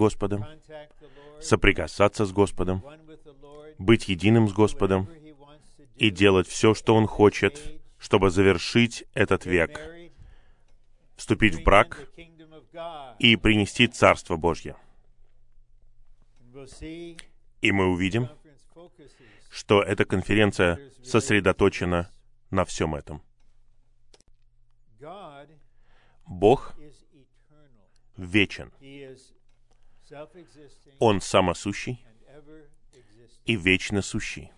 Господом, соприкасаться с Господом, быть единым с Господом и делать все, что Он хочет, чтобы завершить этот век, вступить в брак и принести Царство Божье. И мы увидим, что эта конференция сосредоточена на всем этом. Бог вечен. Он самосущий и вечно сущий.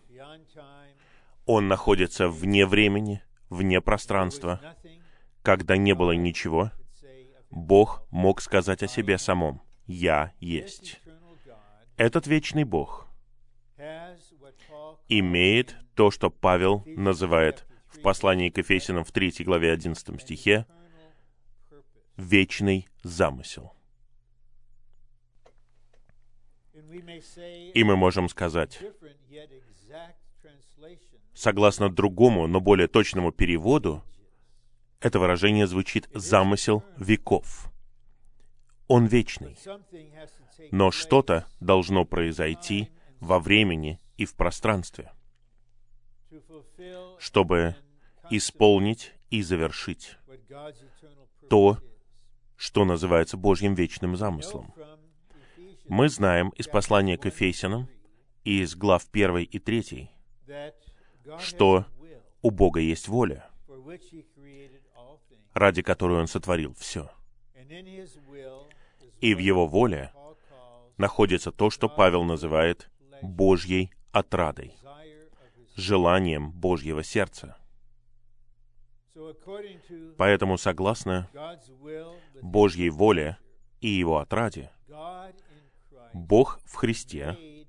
Он находится вне времени, вне пространства. Когда не было ничего, Бог мог сказать о себе самом «Я есть». Этот вечный Бог имеет то, что Павел называет в послании к Ефесянам в 3 главе 11 стихе вечный замысел. И мы можем сказать, согласно другому, но более точному переводу, это выражение звучит «замысел веков». Он вечный. Но что-то должно произойти во времени и в пространстве, чтобы исполнить и завершить то, что называется Божьим вечным замыслом. Мы знаем из послания к Ефесянам из глав 1 и 3, что у Бога есть воля, ради которой Он сотворил все. И в Его воле находится то, что Павел называет Божьей отрадой, желанием Божьего сердца. Поэтому, согласно Божьей воле и Его отраде, Бог в Христе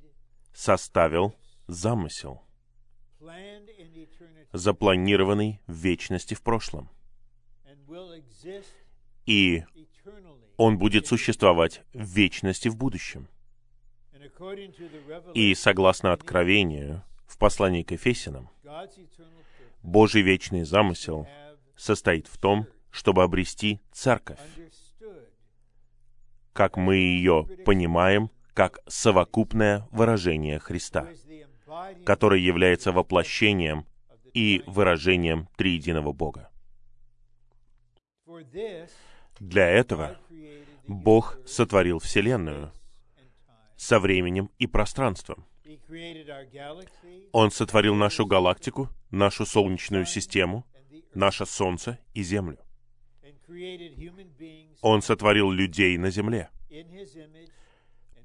составил замысел, запланированный в вечности в прошлом. И он будет существовать в вечности в будущем. И согласно Откровению в послании к Ефесянам, Божий вечный замысел состоит в том, чтобы обрести церковь, как мы ее понимаем, как совокупное выражение Христа, которое является воплощением и выражением триединого Бога. Для этого Бог сотворил Вселенную со временем и пространством. Он сотворил нашу галактику, нашу Солнечную систему, наше Солнце и Землю. Он сотворил людей на Земле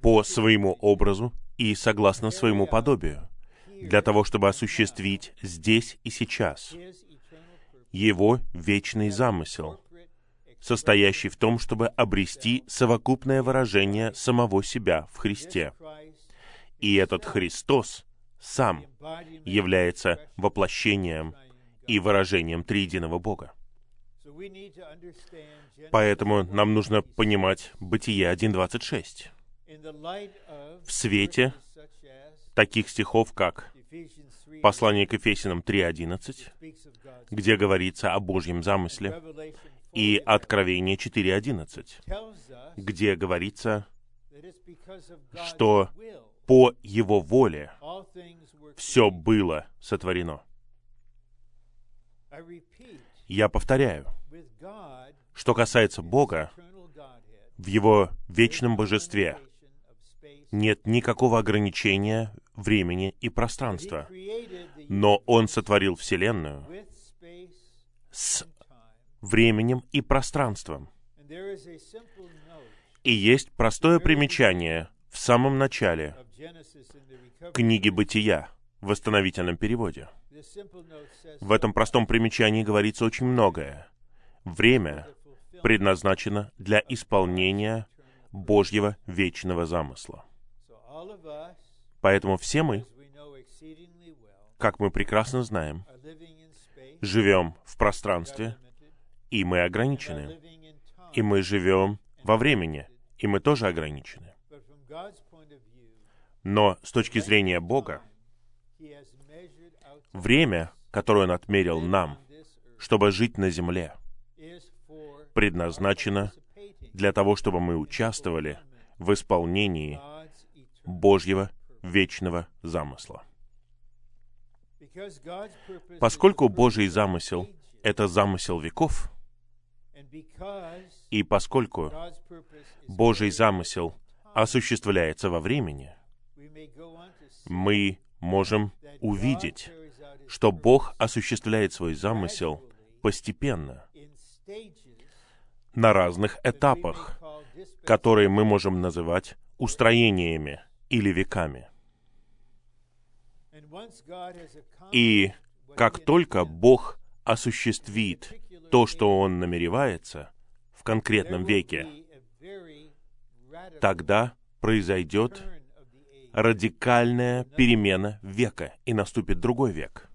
по своему образу и согласно своему подобию, для того, чтобы осуществить здесь и сейчас его вечный замысел, состоящий в том, чтобы обрести совокупное выражение самого себя в Христе. И этот Христос сам является воплощением и выражением триединого Бога. Поэтому нам нужно понимать Бытие 1.26 в свете таких стихов, как послание к Ефесянам 3.11, где говорится о Божьем замысле, и Откровение 4.11, где говорится, что по Его воле все было сотворено. Я повторяю, что касается Бога, в Его вечном божестве нет никакого ограничения времени и пространства, но Он сотворил Вселенную с временем и пространством. И есть простое примечание в самом начале книги «Бытия» в восстановительном переводе. В этом простом примечании говорится очень многое. Время предназначено для исполнения Божьего вечного замысла. Поэтому все мы, как мы прекрасно знаем, живем в пространстве, и мы ограничены. И мы живем во времени, и мы тоже ограничены. Но с точки зрения Бога, время, которое Он отмерил нам, чтобы жить на земле, предназначено для того, чтобы мы участвовали в исполнении Божьего вечного замысла. Поскольку Божий замысел — это замысел веков, и поскольку Божий замысел осуществляется во времени, мы можем увидеть, что Бог осуществляет свой замысел постепенно, на разных этапах, которые мы можем называть устроениями или веками. И как только Бог осуществит то, что Он намеревается в конкретном веке, тогда произойдет радикальная перемена века, и наступит другой век.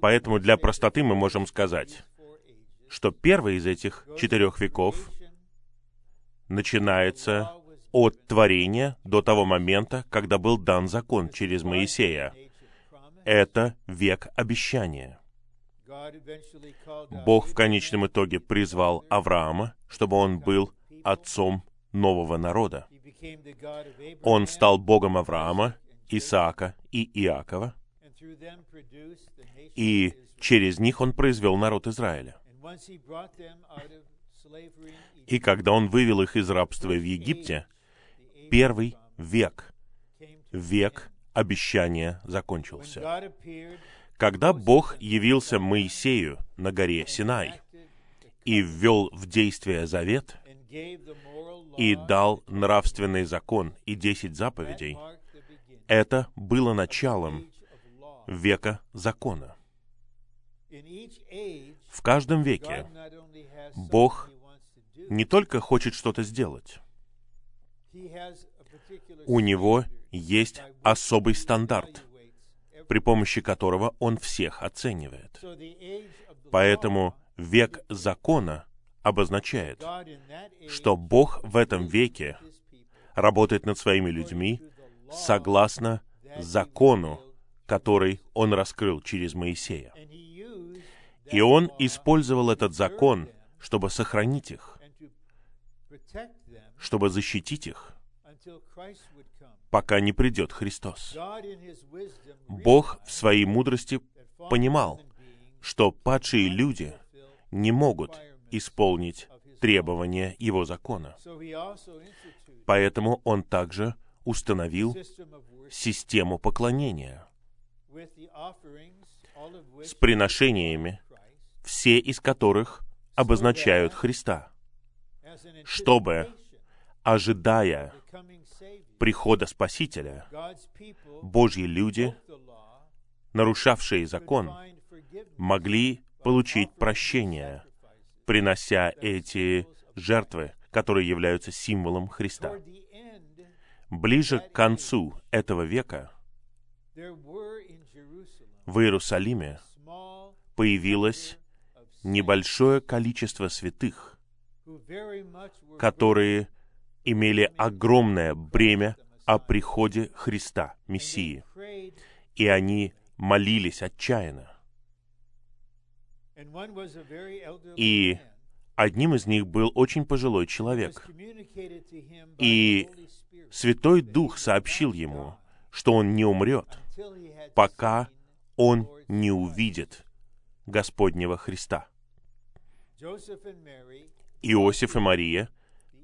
Поэтому для простоты мы можем сказать, что первый из этих четырех веков начинается от творения до того момента, когда был дан закон через Моисея. Это век обещания. Бог в конечном итоге призвал Авраама, чтобы он был отцом нового народа. Он стал Богом Авраама, Исаака и Иакова, и через них он произвел народ Израиля. И когда он вывел их из рабства в Египте, первый век, век обещания закончился. Когда Бог явился Моисею на горе Синай и ввел в действие завет и дал нравственный закон и десять заповедей, это было началом века закона. В каждом веке Бог не только хочет что-то сделать, у Него есть особый стандарт, при помощи которого Он всех оценивает. Поэтому век закона обозначает, что Бог в этом веке работает над своими людьми согласно закону, который Он раскрыл через Моисея. И Он использовал этот закон, чтобы сохранить их, чтобы защитить их, пока не придет Христос. Бог в своей мудрости понимал, что падшие люди не могут исполнить требования Его закона. Поэтому Он также установил систему поклонения с приношениями, все из которых обозначают Христа, чтобы, ожидая прихода Спасителя, Божьи люди, нарушавшие закон, могли получить прощение, принося эти жертвы, которые являются символом Христа. Ближе к концу этого века в Иерусалиме появилось небольшое количество святых, которые имели огромное бремя о приходе Христа, Мессии, и они молились отчаянно. И одним из них был очень пожилой человек. И Святой Дух сообщил ему, что он не умрет, пока он не увидит Господнего Христа. Иосиф и Мария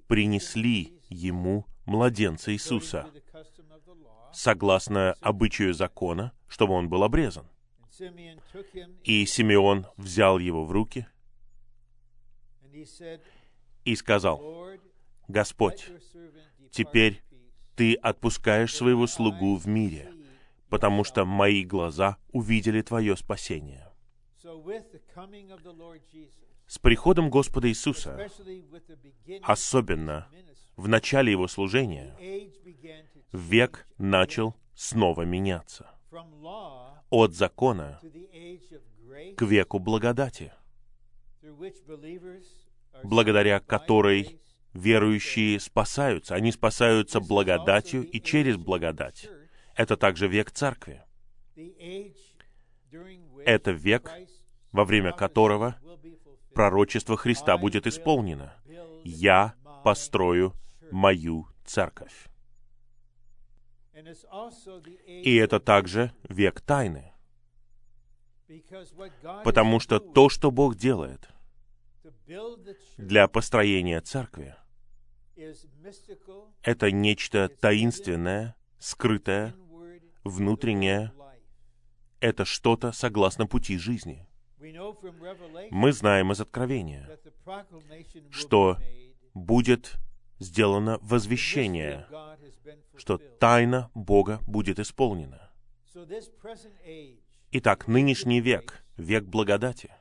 принесли ему младенца Иисуса, согласно обычаю закона, чтобы он был обрезан. И Симеон взял его в руки и сказал, «Господь, теперь Ты отпускаешь своего слугу в мире, потому что мои глаза увидели Твое спасение». С приходом Господа Иисуса, особенно в начале Его служения, век начал снова меняться. От закона к веку благодати, благодаря которой верующие спасаются. Они спасаются благодатью и через благодать. Это также век церкви. Это век, во время которого пророчество Христа будет исполнено. «Я построю мою церковь. И это также век тайны. Потому что то, что Бог делает для построения церкви, это нечто таинственное, скрытое, внутреннее, это что-то согласно пути жизни. Мы знаем из Откровения, что будет сделано возвещение, что тайна Бога будет исполнена. Итак, нынешний век, век благодати,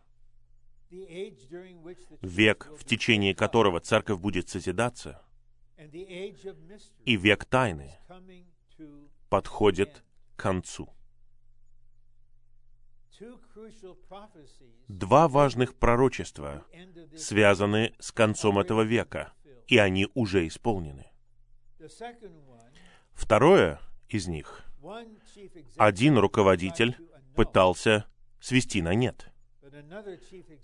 век, в течение которого церковь будет созидаться, и век тайны подходит к концу. Два важных пророчества связаны с концом этого века, и они уже исполнены. Второе из них. Один руководитель пытался свести на нет,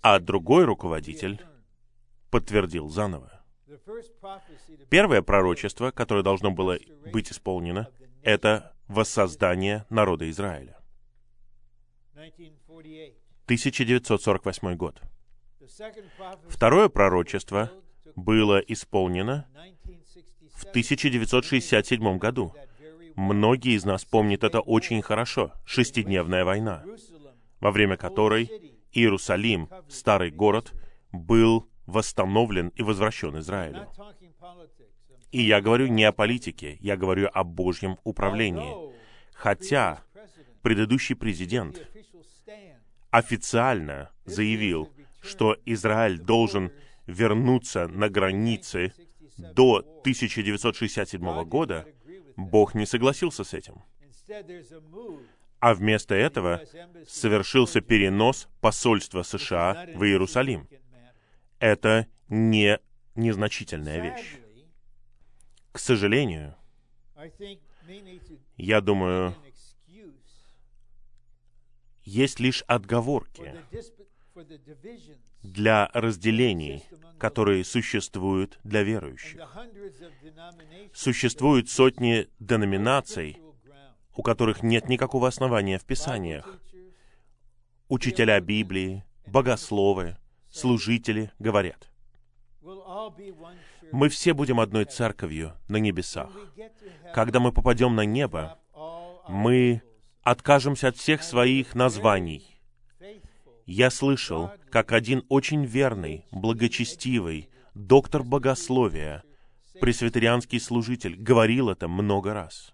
а другой руководитель подтвердил заново. Первое пророчество, которое должно было быть исполнено, это воссоздание народа Израиля. 1948 год. Второе пророчество было исполнено в 1967 году. Многие из нас помнят это очень хорошо. Шестидневная война, во время которой Иерусалим, старый город, был восстановлен и возвращен Израилю. И я говорю не о политике, я говорю о Божьем управлении. Хотя предыдущий президент официально заявил, что Израиль должен вернуться на границы до 1967 года, Бог не согласился с этим. А вместо этого совершился перенос посольства США в Иерусалим. Это не незначительная вещь. К сожалению, я думаю, есть лишь отговорки для разделений, которые существуют для верующих. Существуют сотни деноминаций, у которых нет никакого основания в Писаниях. Учителя Библии, богословы, служители говорят, мы все будем одной церковью на небесах. Когда мы попадем на небо, мы откажемся от всех своих названий. Я слышал, как один очень верный, благочестивый, доктор богословия, пресвитерианский служитель, говорил это много раз.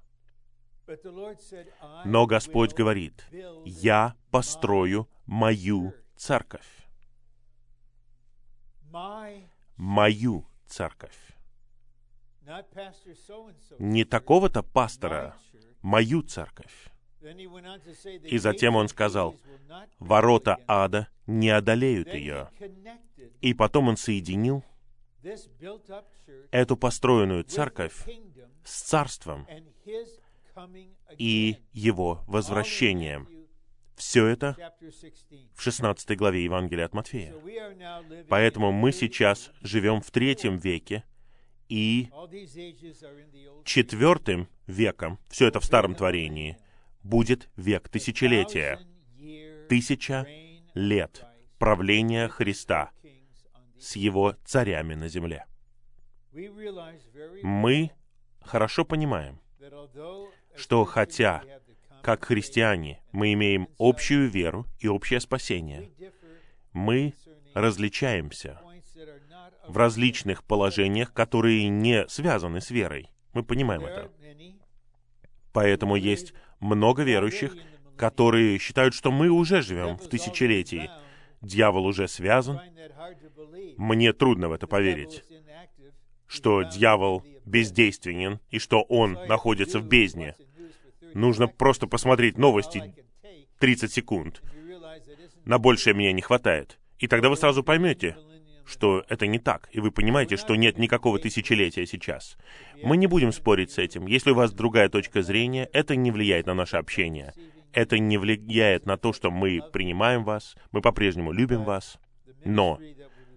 Но Господь говорит, «Я построю мою церковь». Мою церковь. Не такого-то пастора, мою церковь. И затем он сказал, ворота ада не одолеют ее. И потом он соединил эту построенную церковь с царством и его возвращением. Все это в 16 главе Евангелия от Матфея. Поэтому мы сейчас живем в третьем веке, и четвертым веком, все это в Старом Творении, будет век тысячелетия. Тысяча лет правления Христа с его царями на земле. Мы хорошо понимаем, что хотя, как христиане, мы имеем общую веру и общее спасение, мы различаемся в различных положениях, которые не связаны с верой. Мы понимаем это. Поэтому есть много верующих, которые считают, что мы уже живем в тысячелетии. Дьявол уже связан. Мне трудно в это поверить, что дьявол бездейственен и что он находится в бездне. Нужно просто посмотреть новости 30 секунд. На большее мне не хватает. И тогда вы сразу поймете, что это не так, и вы понимаете, что нет никакого тысячелетия сейчас. Мы не будем спорить с этим. Если у вас другая точка зрения, это не влияет на наше общение. Это не влияет на то, что мы принимаем вас, мы по-прежнему любим вас. Но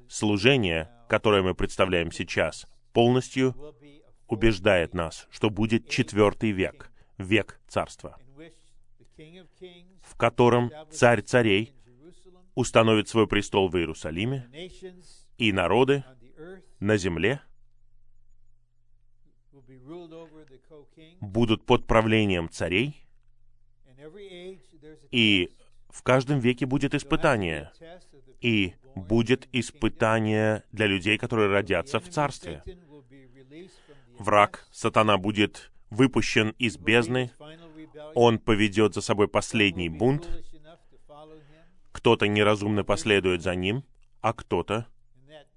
служение, которое мы представляем сейчас, полностью убеждает нас, что будет четвертый век, век царства, в котором царь царей установит свой престол в Иерусалиме, и народы на земле будут под правлением царей, и в каждом веке будет испытание, и будет испытание для людей, которые родятся в царстве. Враг, сатана, будет выпущен из бездны, он поведет за собой последний бунт, кто-то неразумно последует за ним, а кто-то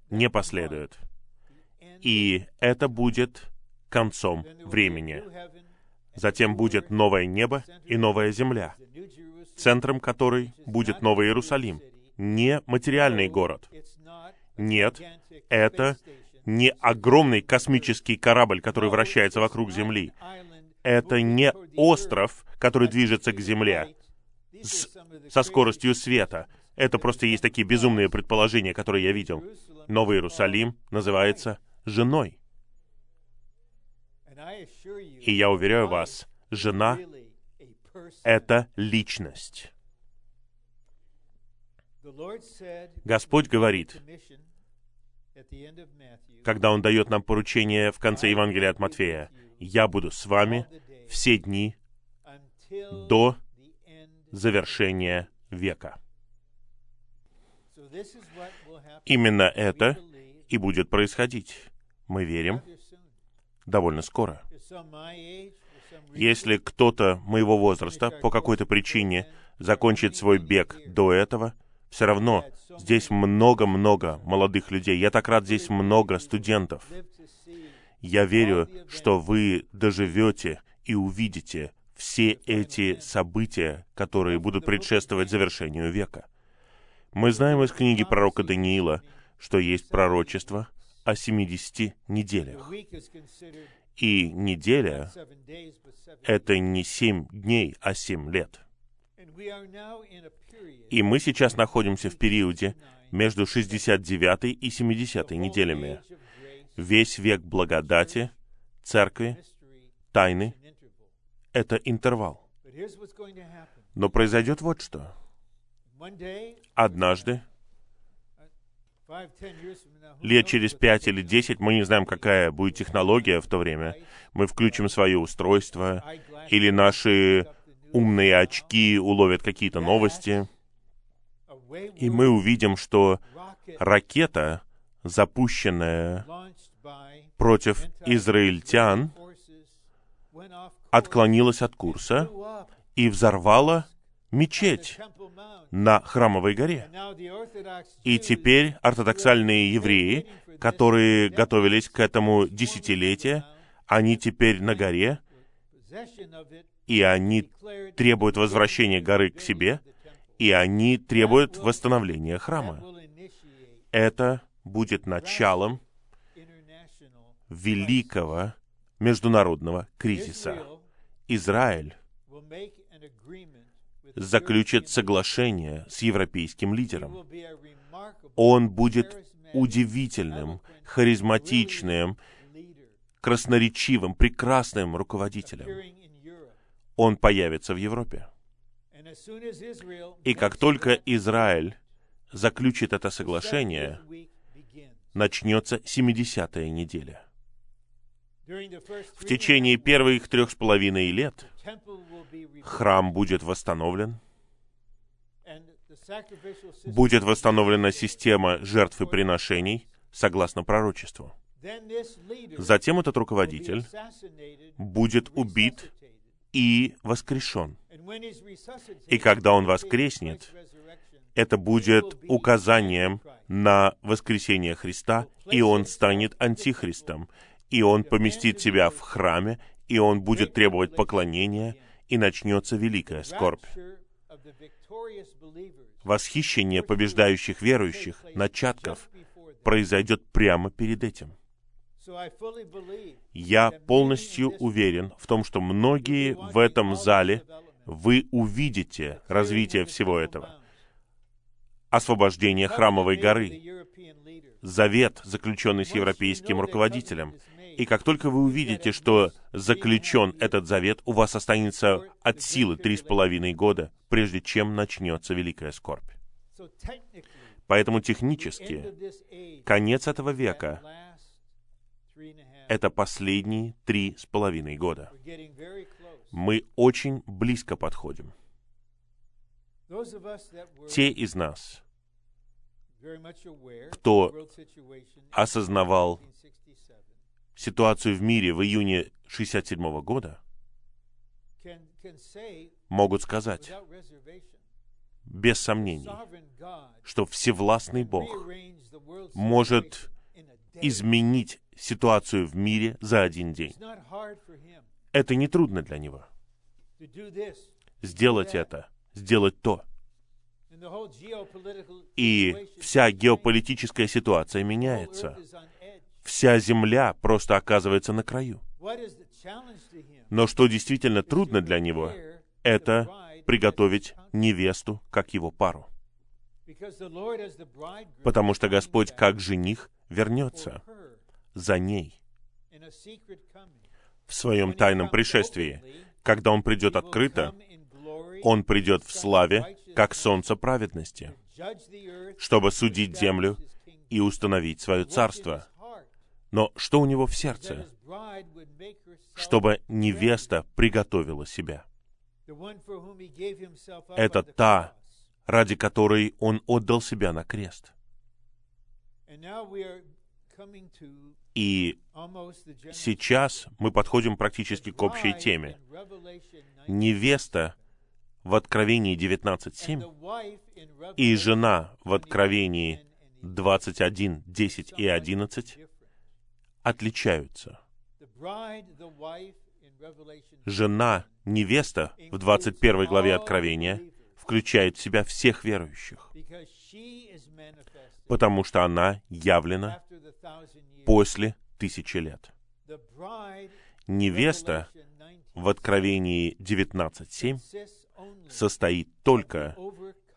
не последует. И это будет концом времени. Затем будет новое небо и новая земля, центром которой будет Новый Иерусалим, не материальный город. Нет, это не огромный космический корабль, который вращается вокруг Земли. Это не остров, который движется к Земле с, со скоростью света. Это просто есть такие безумные предположения, которые я видел. Новый Иерусалим называется женой. И я уверяю вас, жена — это личность. Господь говорит, когда Он дает нам поручение в конце Евангелия от Матфея, «Я буду с вами все дни до завершения века». Именно это и будет происходить. Мы верим довольно скоро. Если кто-то моего возраста по какой-то причине закончит свой бег до этого, все равно здесь много-много молодых людей. Я так рад, здесь много студентов. Я верю, что вы доживете и увидите все эти события, которые будут предшествовать завершению века. Мы знаем из книги пророка Даниила, что есть пророчество о 70 неделях. И неделя — это не семь дней, а семь лет. И мы сейчас находимся в периоде между 69 и 70 неделями. Весь век благодати, церкви, тайны — это интервал. Но произойдет вот что. Однажды, лет через пять или десять, мы не знаем, какая будет технология в то время, мы включим свое устройство, или наши умные очки уловят какие-то новости, и мы увидим, что ракета, запущенная против израильтян, отклонилась от курса и взорвала мечеть на Храмовой горе. И теперь ортодоксальные евреи, которые готовились к этому десятилетию, они теперь на горе, и они требуют возвращения горы к себе, и они требуют восстановления храма. Это будет началом великого международного кризиса. Израиль заключит соглашение с европейским лидером. Он будет удивительным, харизматичным, красноречивым, прекрасным руководителем. Он появится в Европе. И как только Израиль заключит это соглашение, начнется 70-я неделя. В течение первых трех с половиной лет храм будет восстановлен, будет восстановлена система жертв и приношений согласно пророчеству. Затем этот руководитель будет убит и воскрешен. И когда он воскреснет, это будет указанием на воскресение Христа, и он станет антихристом, и он поместит себя в храме, и он будет требовать поклонения, и начнется великая скорбь. Восхищение побеждающих верующих, начатков, произойдет прямо перед этим. Я полностью уверен в том, что многие в этом зале вы увидите развитие всего этого. Освобождение Храмовой горы, завет, заключенный с европейским руководителем, И как только вы увидите, что заключен этот завет, у вас останется от силы три с половиной года, прежде чем начнется великая скорбь. Поэтому технически конец этого века — это последние три с половиной года. Мы очень близко подходим. Те из нас, кто осознавал ситуацию в мире в июне 1967 года, могут сказать без сомнений, что Всевластный Бог может изменить ситуацию в мире за один день. Это не трудно для Него. Сделать это, сделать то. И вся геополитическая ситуация меняется. Вся земля просто оказывается на краю. Но что действительно трудно для него, это приготовить невесту, как его пару. Потому что Господь, как жених, вернется за ней в своем тайном пришествии. Когда Он придет открыто, Он придет в славе, как солнце праведности, чтобы судить землю и установить свое царство. Но что у него в сердце? Чтобы невеста приготовила себя. Это та, ради которой он отдал себя на крест. И сейчас мы подходим практически к общей теме. Невеста в Откровении 19.7 и жена в Откровении 21, 10 и 11 отличаются. Жена, невеста в 21 главе Откровения включает в себя всех верующих, потому что она явлена после тысячи лет. Невеста в Откровении 19.7 состоит только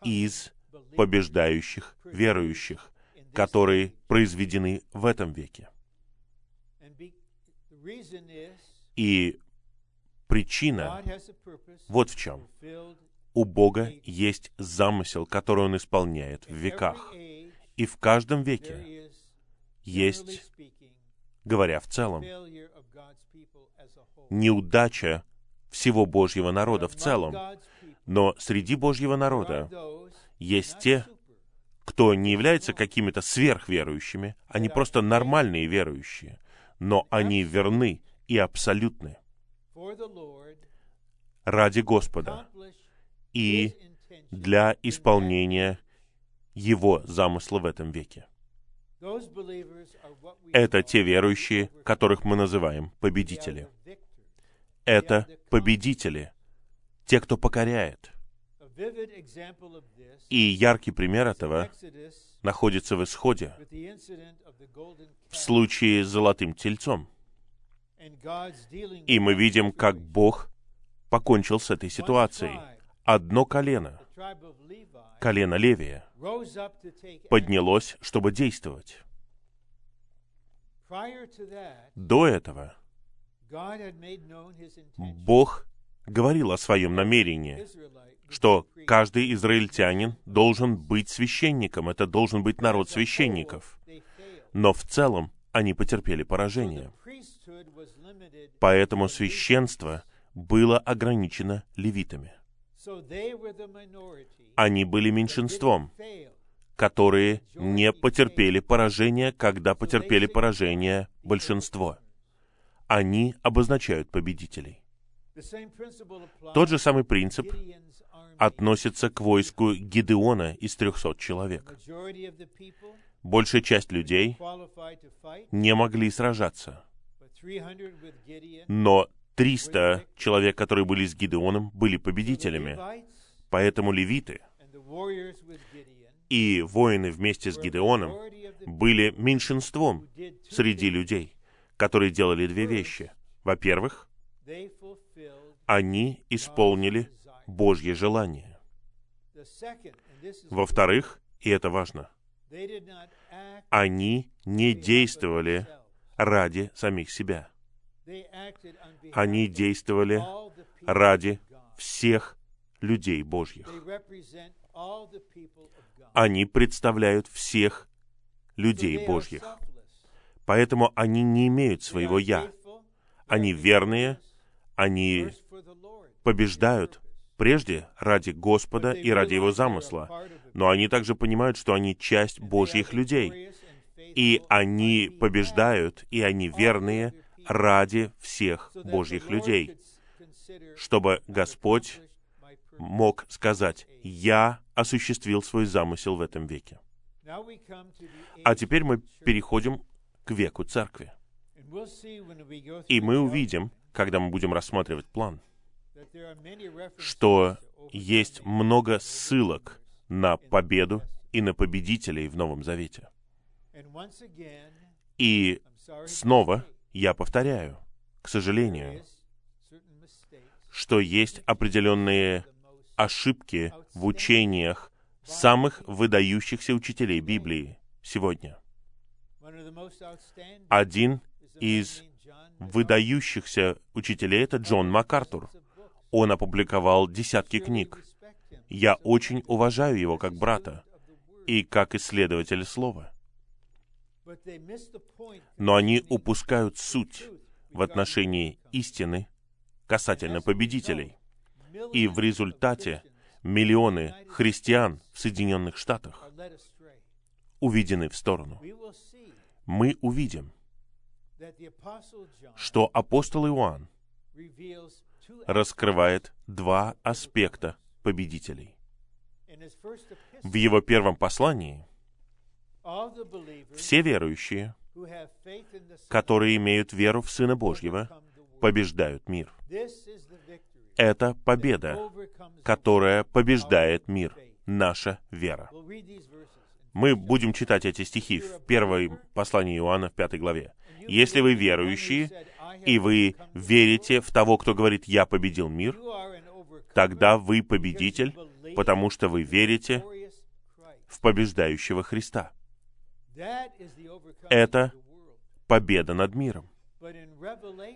из побеждающих верующих, которые произведены в этом веке. И причина вот в чем. У Бога есть замысел, который Он исполняет в веках. И в каждом веке есть, говоря в целом, неудача всего Божьего народа в целом. Но среди Божьего народа есть те, кто не является какими-то сверхверующими, они просто нормальные верующие, но они верны и абсолютны ради Господа и для исполнения Его замысла в этом веке. Это те верующие, которых мы называем победители. Это победители, те, кто покоряет. И яркий пример этого находится в исходе в случае с золотым тельцом. И мы видим, как Бог покончил с этой ситуацией. Одно колено, колено Левия, поднялось, чтобы действовать. До этого Бог говорил о своем намерении, что каждый израильтянин должен быть священником, это должен быть народ священников. Но в целом они потерпели поражение. Поэтому священство было ограничено левитами. Они были меньшинством, которые не потерпели поражение, когда потерпели поражение большинство. Они обозначают победителей. Тот же самый принцип относится к войску Гидеона из 300 человек. Большая часть людей не могли сражаться. Но 300 человек, которые были с Гидеоном, были победителями. Поэтому левиты и воины вместе с Гидеоном были меньшинством среди людей, которые делали две вещи. Во-первых, они исполнили Божье желание. Во-вторых, и это важно, они не действовали ради самих себя. Они действовали ради всех людей Божьих. Они представляют всех людей Божьих. Поэтому они не имеют своего «я». Они верные, они побеждают прежде ради Господа и ради Его замысла, но они также понимают, что они часть Божьих людей, и они побеждают, и они верные ради всех Божьих людей, чтобы Господь мог сказать, «Я осуществил свой замысел в этом веке». А теперь мы переходим к веку церкви. И мы увидим, когда мы будем рассматривать план, что есть много ссылок на победу и на победителей в Новом Завете. И снова я повторяю, к сожалению, что есть определенные ошибки в учениях самых выдающихся учителей Библии сегодня. Один из выдающихся учителей — это Джон МакАртур. Он опубликовал десятки книг. Я очень уважаю его как брата и как исследователя слова. Но они упускают суть в отношении истины касательно победителей. И в результате миллионы христиан в Соединенных Штатах уведены в сторону. Мы увидим, что апостол Иоанн раскрывает два аспекта победителей. В его первом послании все верующие, которые имеют веру в Сына Божьего, побеждают мир. Это победа, которая побеждает мир, наша вера. Мы будем читать эти стихи в первой послании Иоанна в пятой главе. Если вы верующие, и вы верите в того, кто говорит «Я победил мир», тогда вы победитель, потому что вы верите в побеждающего Христа. Это победа над миром.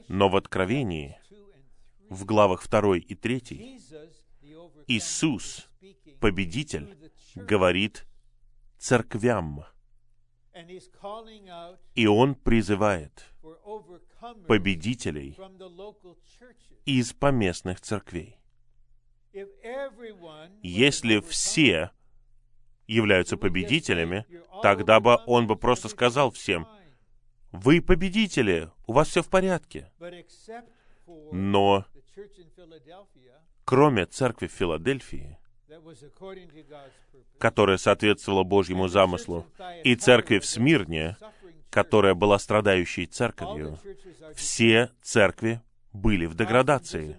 Но в Откровении, в главах 2 и 3, Иисус, победитель, говорит церквям, и Он призывает победителей из поместных церквей. Если все являются победителями, тогда бы он бы просто сказал всем, вы победители, у вас все в порядке. Но кроме церкви в Филадельфии, которая соответствовала Божьему замыслу, и церкви в Смирне, которая была страдающей церковью, все церкви были в деградации.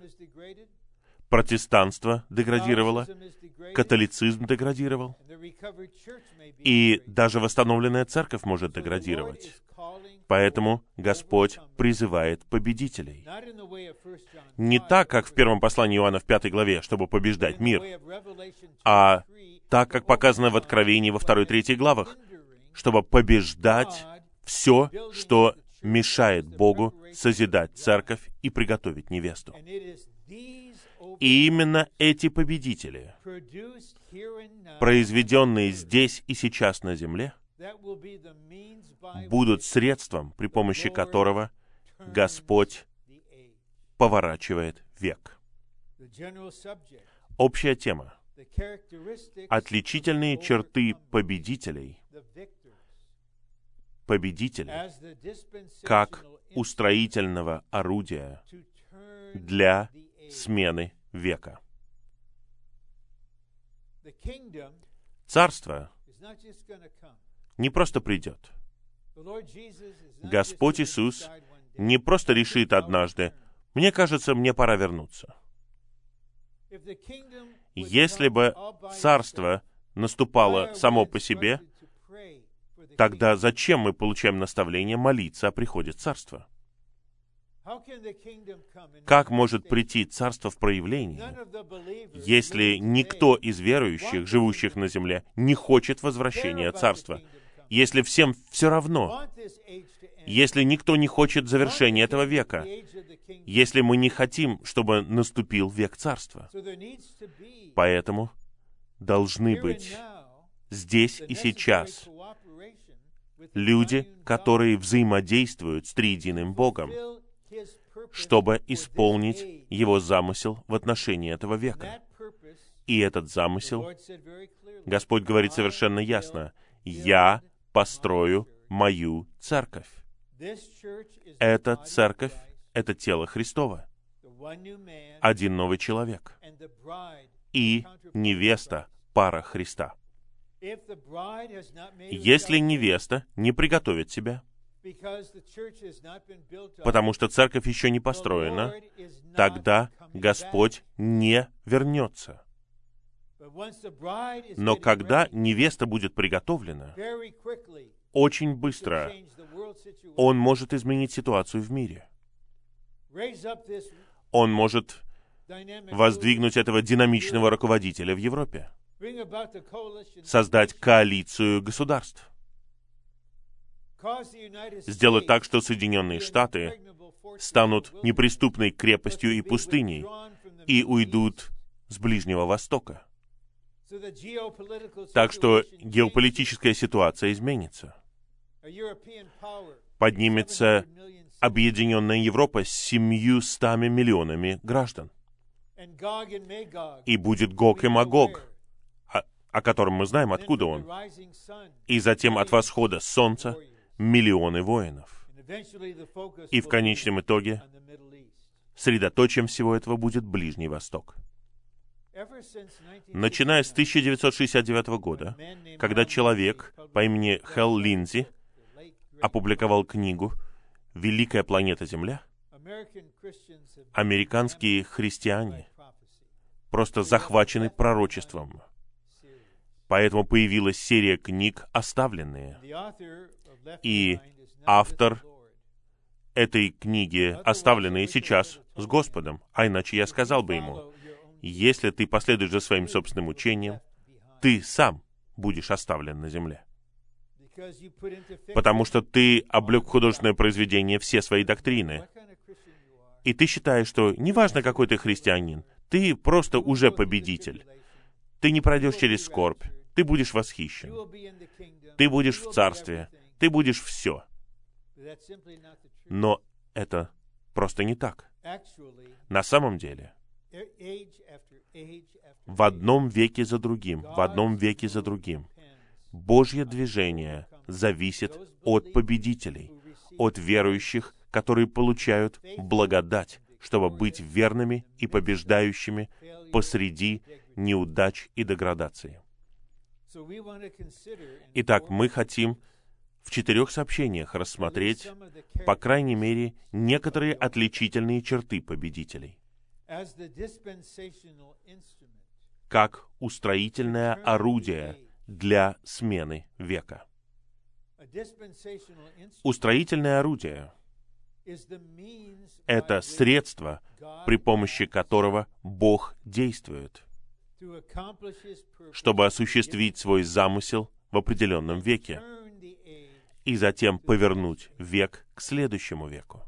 Протестанство деградировало, католицизм деградировал, и даже восстановленная церковь может деградировать. Поэтому Господь призывает победителей. Не так, как в первом послании Иоанна в пятой главе, чтобы побеждать мир, а так, как показано в Откровении во второй и третьей главах, чтобы побеждать все, что мешает Богу созидать церковь и приготовить невесту. И именно эти победители, произведенные здесь и сейчас на земле, будут средством, при помощи которого Господь поворачивает век. Общая тема. Отличительные черты победителей. Победителей как устроительного орудия для смены века. Царство не просто придет. Господь Иисус не просто решит однажды, «Мне кажется, мне пора вернуться». Если бы царство наступало само по себе, тогда зачем мы получаем наставление молиться о приходе царства? Как может прийти царство в проявлении, если никто из верующих, живущих на земле, не хочет возвращения царства? если всем все равно, если никто не хочет завершения этого века, если мы не хотим, чтобы наступил век царства. Поэтому должны быть здесь и сейчас люди, которые взаимодействуют с триединым Богом, чтобы исполнить Его замысел в отношении этого века. И этот замысел, Господь говорит совершенно ясно, «Я построю мою церковь». Эта церковь — это тело Христова. Один новый человек. И невеста — пара Христа. Если невеста не приготовит себя, потому что церковь еще не построена, тогда Господь не вернется. Но когда невеста будет приготовлена, очень быстро Он может изменить ситуацию в мире. Он может воздвигнуть этого динамичного руководителя в Европе, создать коалицию государств, сделать так, что Соединенные Штаты станут неприступной крепостью и пустыней и уйдут с Ближнего Востока. Так что геополитическая ситуация изменится. Поднимется объединенная Европа с семьюстами миллионами граждан. И будет Гог и Магог, о, о котором мы знаем, откуда он. И затем от восхода солнца миллионы воинов. И в конечном итоге средоточием всего этого будет Ближний Восток. Начиная с 1969 года, когда человек по имени Хелл Линдзи опубликовал книгу «Великая планета Земля», американские христиане просто захвачены пророчеством. Поэтому появилась серия книг «Оставленные». И автор этой книги «Оставленные сейчас» с Господом, а иначе я сказал бы ему, если ты последуешь за своим собственным учением, ты сам будешь оставлен на земле. Потому что ты облег в художественное произведение все свои доктрины. И ты считаешь, что неважно, какой ты христианин, ты просто уже победитель. Ты не пройдешь через скорбь, ты будешь восхищен. Ты будешь в царстве, ты будешь все. Но это просто не так. На самом деле, в одном веке за другим, в одном веке за другим. Божье движение зависит от победителей, от верующих, которые получают благодать, чтобы быть верными и побеждающими посреди неудач и деградации. Итак, мы хотим в четырех сообщениях рассмотреть, по крайней мере, некоторые отличительные черты победителей. Как устроительное орудие для смены века. Устроительное орудие — это средство, при помощи которого Бог действует, чтобы осуществить свой замысел в определенном веке и затем повернуть век к следующему веку.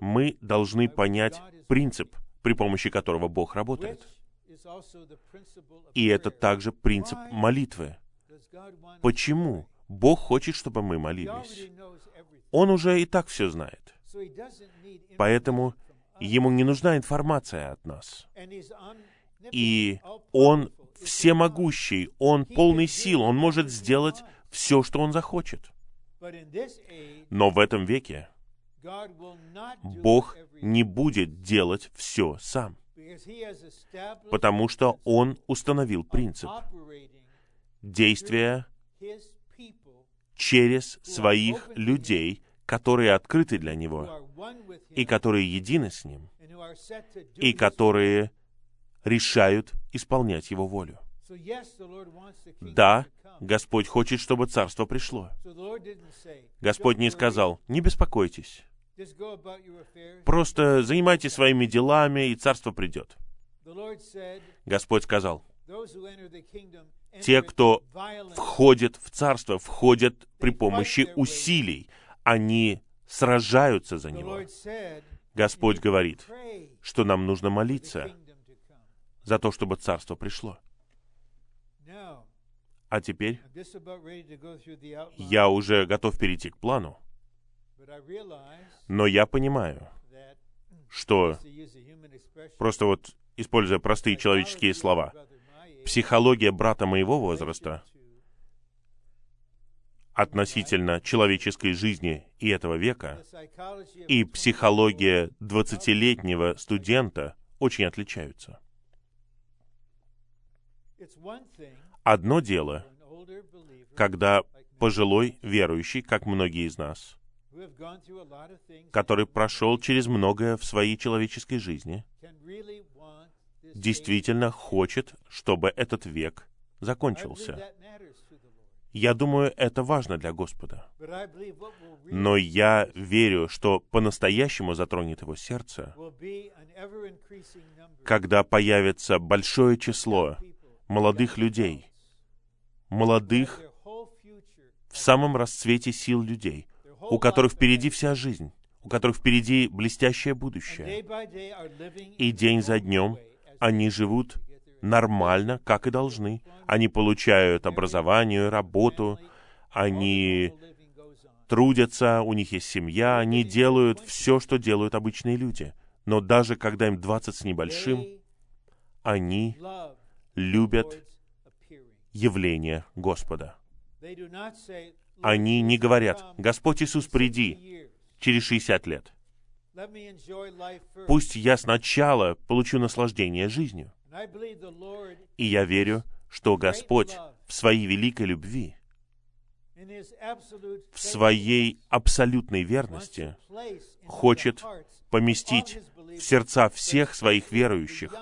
Мы должны понять принцип, при помощи которого Бог работает. И это также принцип молитвы. Почему Бог хочет, чтобы мы молились? Он уже и так все знает. Поэтому ему не нужна информация от нас. И он всемогущий, он полный сил, он может сделать все, что он захочет. Но в этом веке Бог не будет делать все сам, потому что Он установил принцип действия через своих людей, которые открыты для Него, и которые едины с Ним, и которые решают исполнять Его волю. Да, Господь хочет, чтобы Царство пришло. Господь не сказал, не беспокойтесь, Просто занимайтесь своими делами, и царство придет. Господь сказал, те, кто входит в царство, входят при помощи усилий. Они сражаются за него. Господь говорит, что нам нужно молиться за то, чтобы царство пришло. А теперь я уже готов перейти к плану, но я понимаю, что просто вот используя простые человеческие слова, психология брата моего возраста относительно человеческой жизни и этого века и психология 20-летнего студента очень отличаются. Одно дело, когда пожилой верующий, как многие из нас, который прошел через многое в своей человеческой жизни, действительно хочет, чтобы этот век закончился. Я думаю, это важно для Господа. Но я верю, что по-настоящему затронет его сердце, когда появится большое число молодых людей, молодых в самом расцвете сил людей, у которых впереди вся жизнь, у которых впереди блестящее будущее. И день за днем они живут нормально, как и должны. Они получают образование, работу, они трудятся, у них есть семья, они делают все, что делают обычные люди. Но даже когда им 20 с небольшим, они любят явление Господа. Они не говорят, «Господь Иисус, приди через 60 лет». Пусть я сначала получу наслаждение жизнью. И я верю, что Господь в своей великой любви, в своей абсолютной верности хочет поместить в сердца всех своих верующих,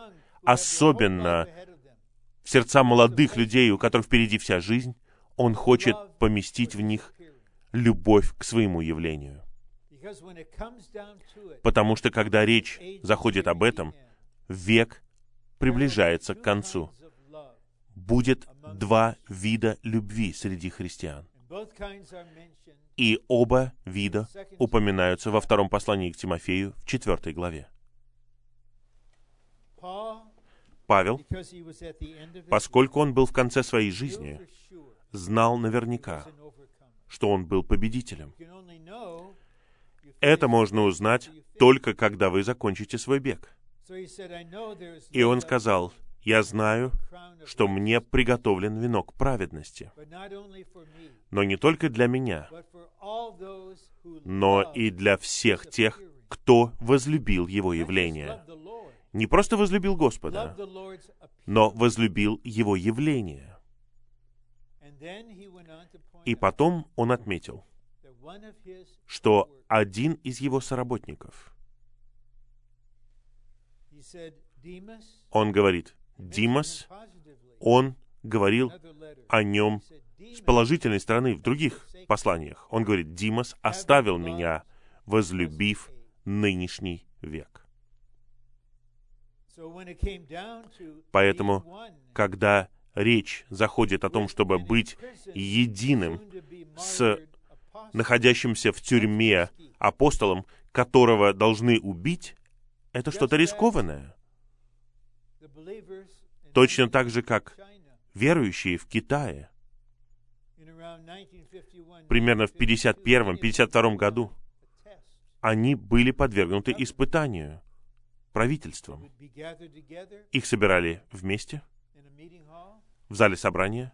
особенно в сердца молодых людей, у которых впереди вся жизнь, Он хочет поместить в них любовь к своему явлению. Потому что когда речь заходит об этом, век приближается к концу. Будет два вида любви среди христиан. И оба вида упоминаются во втором послании к Тимофею в четвертой главе. Павел, поскольку он был в конце своей жизни, знал наверняка, что он был победителем. Это можно узнать только когда вы закончите свой бег. И он сказал, «Я знаю, что мне приготовлен венок праведности, но не только для меня, но и для всех тех, кто возлюбил Его явление. Не просто возлюбил Господа, но возлюбил Его явление. И потом он отметил, что один из его соработников, он говорит, Димас, он говорил о нем с положительной стороны в других посланиях. Он говорит, Димас оставил меня, возлюбив нынешний век. Поэтому, когда речь заходит о том, чтобы быть единым с находящимся в тюрьме апостолом, которого должны убить, это что-то рискованное. Точно так же, как верующие в Китае примерно в 51-52 году они были подвергнуты испытанию правительством. Их собирали вместе в зале собрания,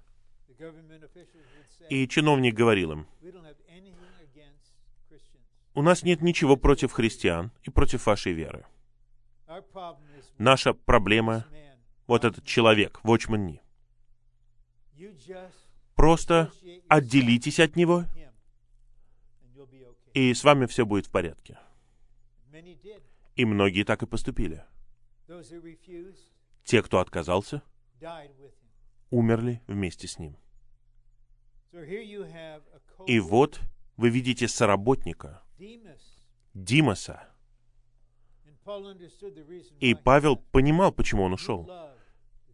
и чиновник говорил им, у нас нет ничего против христиан и против вашей веры. Наша проблема — вот этот человек, Watchman Ни. Просто отделитесь от него, и с вами все будет в порядке. И многие так и поступили. Те, кто отказался, умерли вместе с ним. И вот вы видите соработника, Димаса. И Павел понимал, почему он ушел.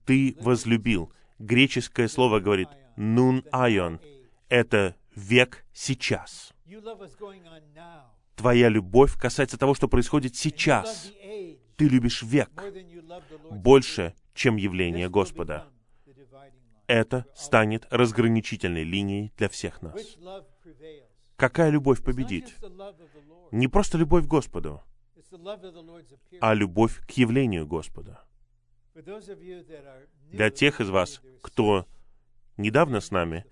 Ты возлюбил Греческое слово говорит «нун айон». Это век сейчас. Твоя любовь касается того, что происходит сейчас. Ты любишь век больше, чем явление Господа. Это станет разграничительной линией для всех нас. Какая любовь победит? Не просто любовь к Господу, а любовь к явлению Господа. Для тех из вас, кто недавно с нами,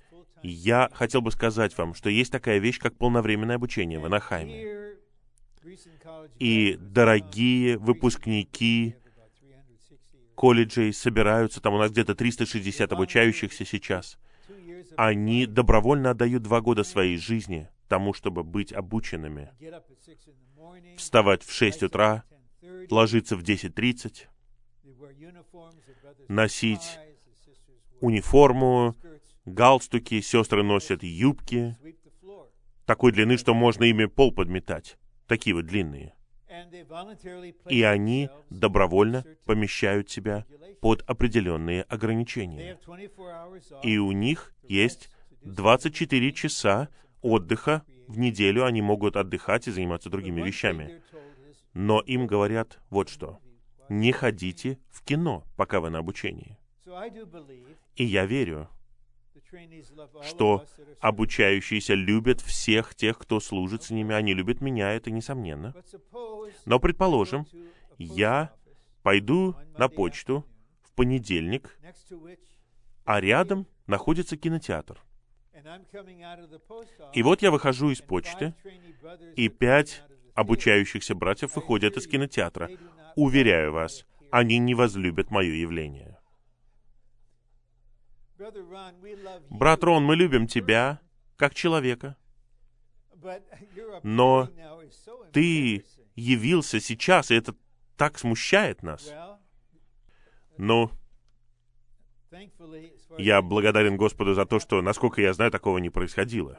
я хотел бы сказать вам, что есть такая вещь, как полновременное обучение в Анахайме. И дорогие выпускники колледжей собираются, там у нас где-то 360 обучающихся сейчас. Они добровольно отдают два года своей жизни тому, чтобы быть обученными. Вставать в 6 утра, ложиться в 10.30, носить униформу, галстуки, сестры носят юбки такой длины, что можно ими пол подметать. Такие вот длинные. И они добровольно помещают себя под определенные ограничения. И у них есть 24 часа отдыха в неделю, они могут отдыхать и заниматься другими вещами. Но им говорят вот что. Не ходите в кино, пока вы на обучении. И я верю, что обучающиеся любят всех тех, кто служит с ними. Они любят меня, это несомненно. Но, предположим, я пойду на почту в понедельник, а рядом находится кинотеатр. И вот я выхожу из почты, и пять обучающихся братьев выходят из кинотеатра. Уверяю вас, они не возлюбят мое явление. Брат Рон, мы любим тебя как человека. Но ты явился сейчас, и это так смущает нас. Но я благодарен Господу за то, что, насколько я знаю, такого не происходило.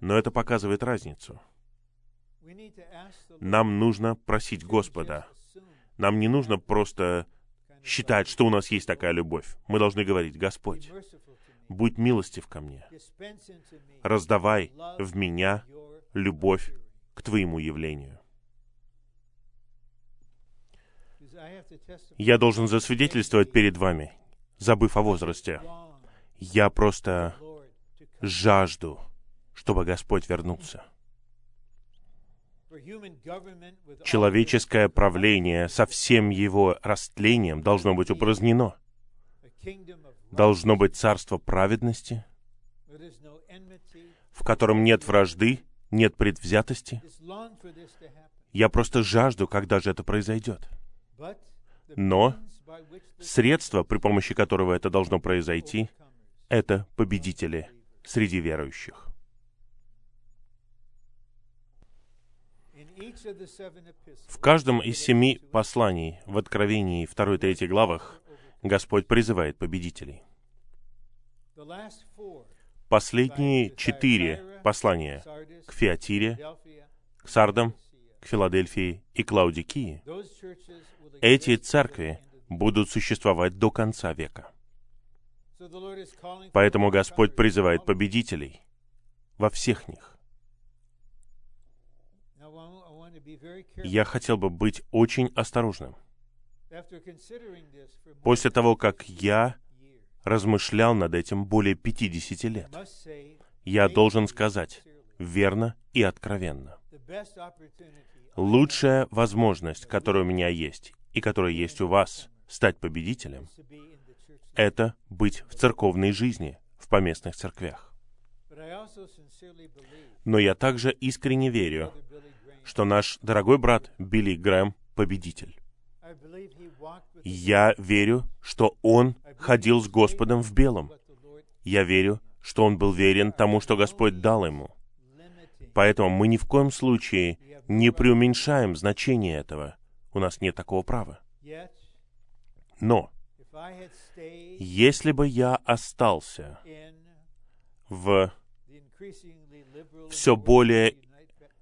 Но это показывает разницу. Нам нужно просить Господа. Нам не нужно просто считать, что у нас есть такая любовь. Мы должны говорить, Господь, будь милостив ко мне. Раздавай в меня любовь к Твоему явлению. Я должен засвидетельствовать перед вами, забыв о возрасте. Я просто жажду, чтобы Господь вернулся. Человеческое правление со всем его растлением должно быть упразднено. Должно быть царство праведности, в котором нет вражды, нет предвзятости. Я просто жажду, когда же это произойдет. Но средство, при помощи которого это должно произойти, это победители среди верующих. В каждом из семи посланий в Откровении 2 и 3 главах Господь призывает победителей. Последние четыре послания к Феатире, к Сардам, к Филадельфии и к Лаудикии, эти церкви будут существовать до конца века. Поэтому Господь призывает победителей во всех них. я хотел бы быть очень осторожным. После того, как я размышлял над этим более 50 лет, я должен сказать верно и откровенно. Лучшая возможность, которая у меня есть, и которая есть у вас, стать победителем, это быть в церковной жизни, в поместных церквях. Но я также искренне верю, что наш дорогой брат Билли Грэм — победитель. Я верю, что он ходил с Господом в белом. Я верю, что он был верен тому, что Господь дал ему. Поэтому мы ни в коем случае не преуменьшаем значение этого. У нас нет такого права. Но, если бы я остался в все более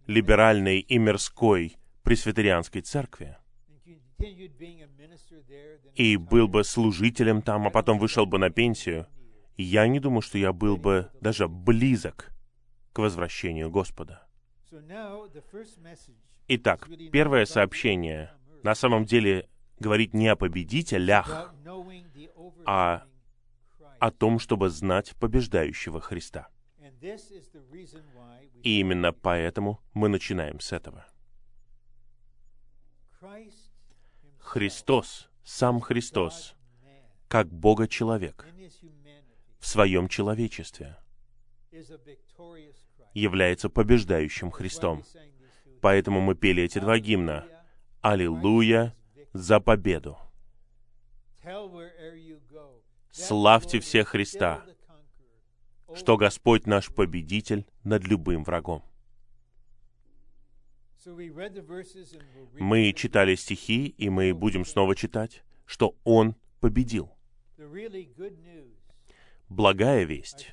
либеральной и мирской пресвитерианской церкви, и был бы служителем там, а потом вышел бы на пенсию, я не думаю, что я был бы даже близок к возвращению Господа. Итак, первое сообщение на самом деле говорит не о победителях, а о том, чтобы знать побеждающего Христа. И именно поэтому мы начинаем с этого. Христос, сам Христос, как Бога-человек, в своем человечестве, является побеждающим Христом. Поэтому мы пели эти два гимна. «Аллилуйя за победу!» Славьте все Христа, что Господь наш победитель над любым врагом. Мы читали стихи, и мы будем снова читать, что Он победил. Благая весть.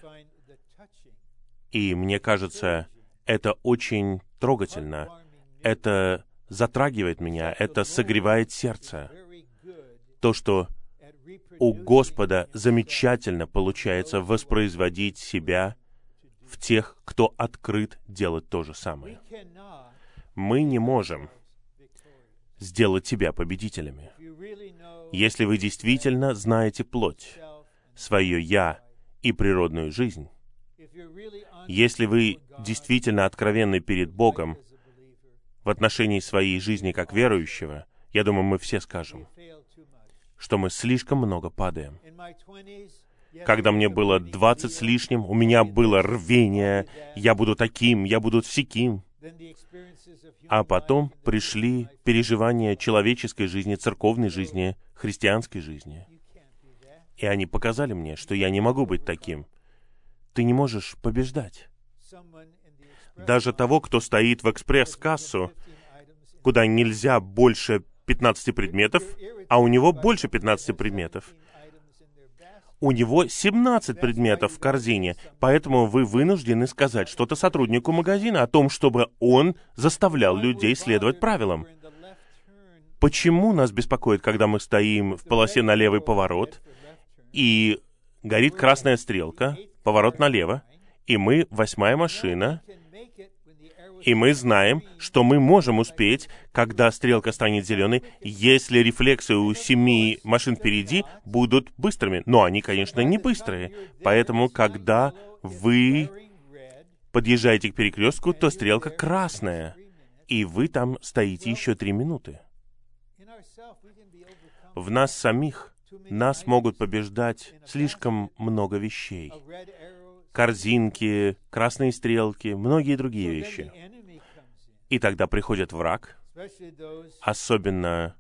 И мне кажется, это очень трогательно. Это затрагивает меня, это согревает сердце. То, что у Господа замечательно получается воспроизводить себя в тех, кто открыт делать то же самое. Мы не можем сделать тебя победителями. Если вы действительно знаете плоть, свое «я» и природную жизнь, если вы действительно откровенны перед Богом в отношении своей жизни как верующего, я думаю, мы все скажем, что мы слишком много падаем. Когда мне было двадцать с лишним, у меня было рвение, я буду таким, я буду всяким. А потом пришли переживания человеческой жизни, церковной жизни, христианской жизни. И они показали мне, что я не могу быть таким. Ты не можешь побеждать. Даже того, кто стоит в экспресс-кассу, куда нельзя больше 15 предметов, а у него больше 15 предметов. У него 17 предметов в корзине, поэтому вы вынуждены сказать что-то сотруднику магазина о том, чтобы он заставлял людей следовать правилам. Почему нас беспокоит, когда мы стоим в полосе на левый поворот, и горит красная стрелка, поворот налево, и мы, восьмая машина, и мы знаем, что мы можем успеть, когда стрелка станет зеленой, если рефлексы у семи машин впереди будут быстрыми. Но они, конечно, не быстрые. Поэтому, когда вы подъезжаете к перекрестку, то стрелка красная, и вы там стоите еще три минуты. В нас самих нас могут побеждать слишком много вещей корзинки, красные стрелки, многие другие вещи. И тогда приходит враг, особенно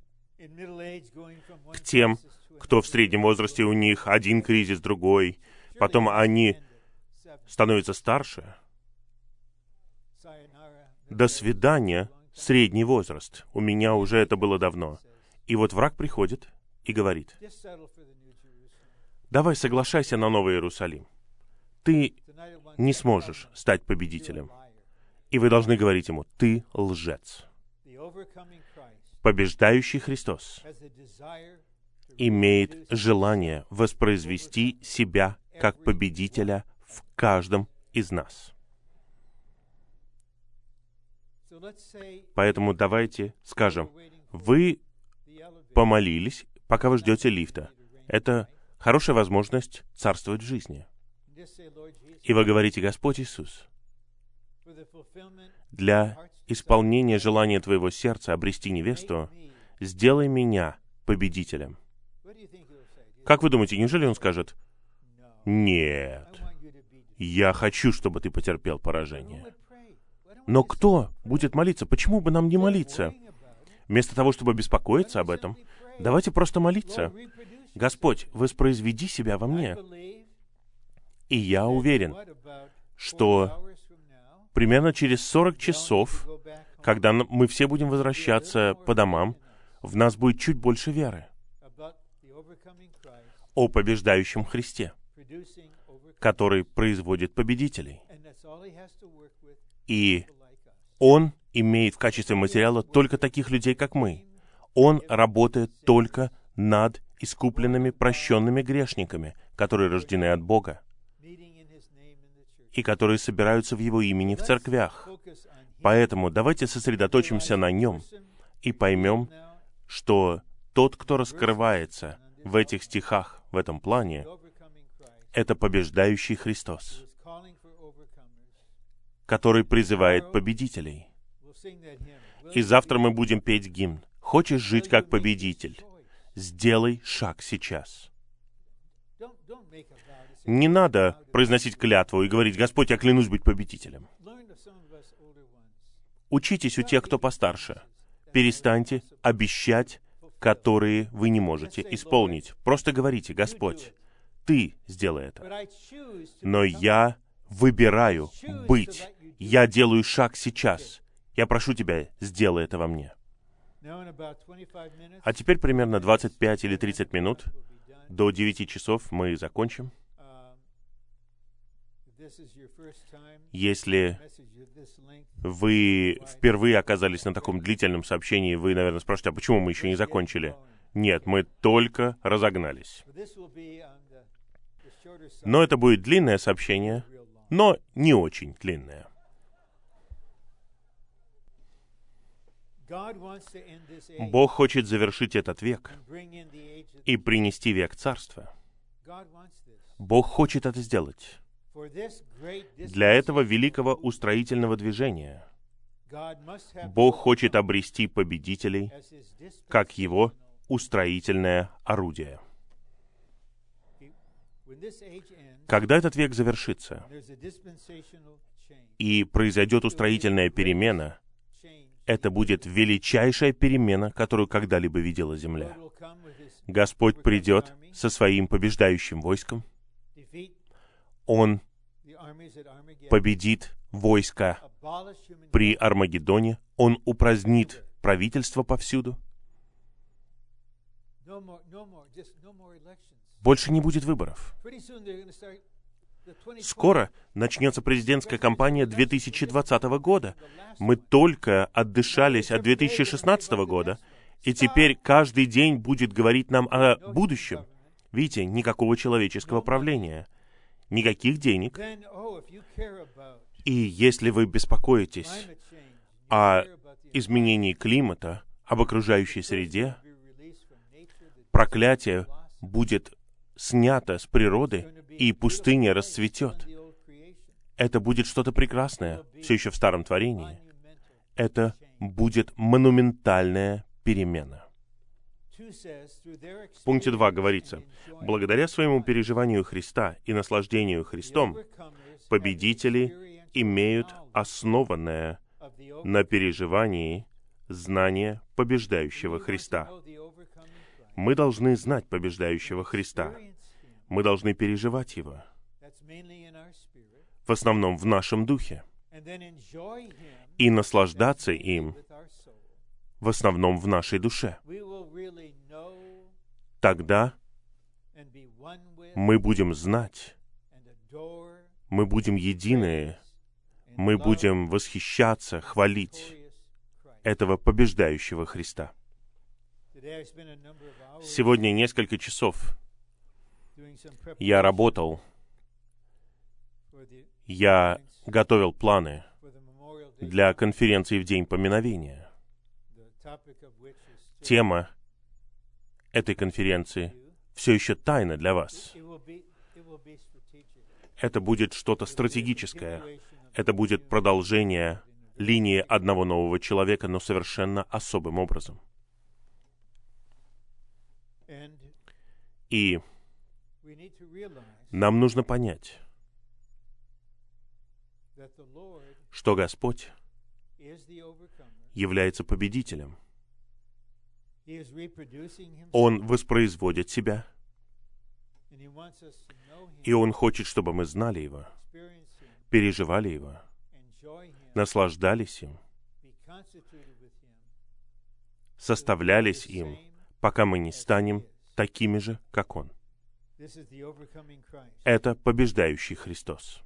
к тем, кто в среднем возрасте, у них один кризис, другой, потом они становятся старше. До свидания, средний возраст. У меня уже это было давно. И вот враг приходит и говорит, давай соглашайся на Новый Иерусалим ты не сможешь стать победителем. И вы должны говорить ему, ты лжец. Побеждающий Христос имеет желание воспроизвести себя как победителя в каждом из нас. Поэтому давайте скажем, вы помолились, пока вы ждете лифта. Это хорошая возможность царствовать в жизни. И вы говорите, Господь Иисус, для исполнения желания Твоего сердца обрести невесту, сделай меня победителем. Как вы думаете, неужели он скажет, нет, я хочу, чтобы ты потерпел поражение. Но кто будет молиться? Почему бы нам не молиться? Вместо того, чтобы беспокоиться об этом, давайте просто молиться. Господь, воспроизведи себя во мне. И я уверен, что примерно через 40 часов, когда мы все будем возвращаться по домам, в нас будет чуть больше веры о побеждающем Христе, который производит победителей. И Он имеет в качестве материала только таких людей, как мы. Он работает только над искупленными, прощенными грешниками, которые рождены от Бога и которые собираются в Его имени в церквях. Поэтому давайте сосредоточимся на Нем и поймем, что тот, кто раскрывается в этих стихах, в этом плане, это побеждающий Христос, который призывает победителей. И завтра мы будем петь гимн. Хочешь жить как победитель? Сделай шаг сейчас. Не надо произносить клятву и говорить, Господь, я клянусь быть победителем. Учитесь у тех, кто постарше. Перестаньте обещать, которые вы не можете исполнить. Просто говорите, Господь, Ты сделай это. Но я выбираю быть. Я делаю шаг сейчас. Я прошу Тебя, сделай это во мне. А теперь примерно 25 или 30 минут. До 9 часов мы закончим. Если вы впервые оказались на таком длительном сообщении, вы, наверное, спрашиваете, а почему мы еще не закончили? Нет, мы только разогнались. Но это будет длинное сообщение, но не очень длинное. Бог хочет завершить этот век и принести век Царства. Бог хочет это сделать. Для этого великого устроительного движения Бог хочет обрести победителей как Его устроительное орудие. Когда этот век завершится, и произойдет устроительная перемена, это будет величайшая перемена, которую когда-либо видела Земля. Господь придет со своим побеждающим войском. Он победит войска при Армагеддоне, он упразднит правительство повсюду. Больше не будет выборов. Скоро начнется президентская кампания 2020 года. Мы только отдышались от 2016 года, и теперь каждый день будет говорить нам о будущем. Видите, никакого человеческого правления — никаких денег. И если вы беспокоитесь о изменении климата, об окружающей среде, проклятие будет снято с природы, и пустыня расцветет. Это будет что-то прекрасное, все еще в старом творении. Это будет монументальная перемена. В пункте 2 говорится, «Благодаря своему переживанию Христа и наслаждению Христом, победители имеют основанное на переживании знание побеждающего Христа». Мы должны знать побеждающего Христа. Мы должны переживать Его. В основном в нашем духе. И наслаждаться им в основном в нашей душе. Тогда мы будем знать, мы будем единые, мы будем восхищаться, хвалить этого побеждающего Христа. Сегодня несколько часов я работал, я готовил планы для конференции в День поминовения. Тема этой конференции все еще тайна для вас. Это будет что-то стратегическое. Это будет продолжение линии одного нового человека, но совершенно особым образом. И нам нужно понять, что Господь является победителем. Он воспроизводит себя, и Он хочет, чтобы мы знали Его, переживали Его, наслаждались им, составлялись им, пока мы не станем такими же, как Он. Это побеждающий Христос.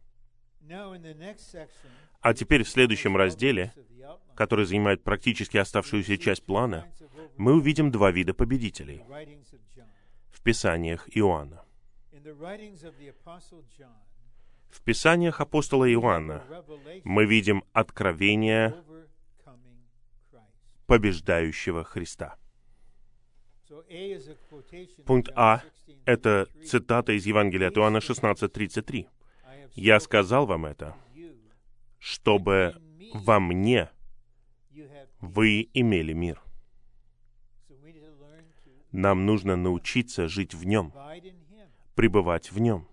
А теперь в следующем разделе, который занимает практически оставшуюся часть плана, мы увидим два вида победителей в Писаниях Иоанна. В Писаниях апостола Иоанна мы видим откровение побеждающего Христа. Пункт А — это цитата из Евангелия от Иоанна 16.33. «Я сказал вам это, чтобы во мне вы имели мир». Нам нужно научиться жить в Нем, пребывать в Нем.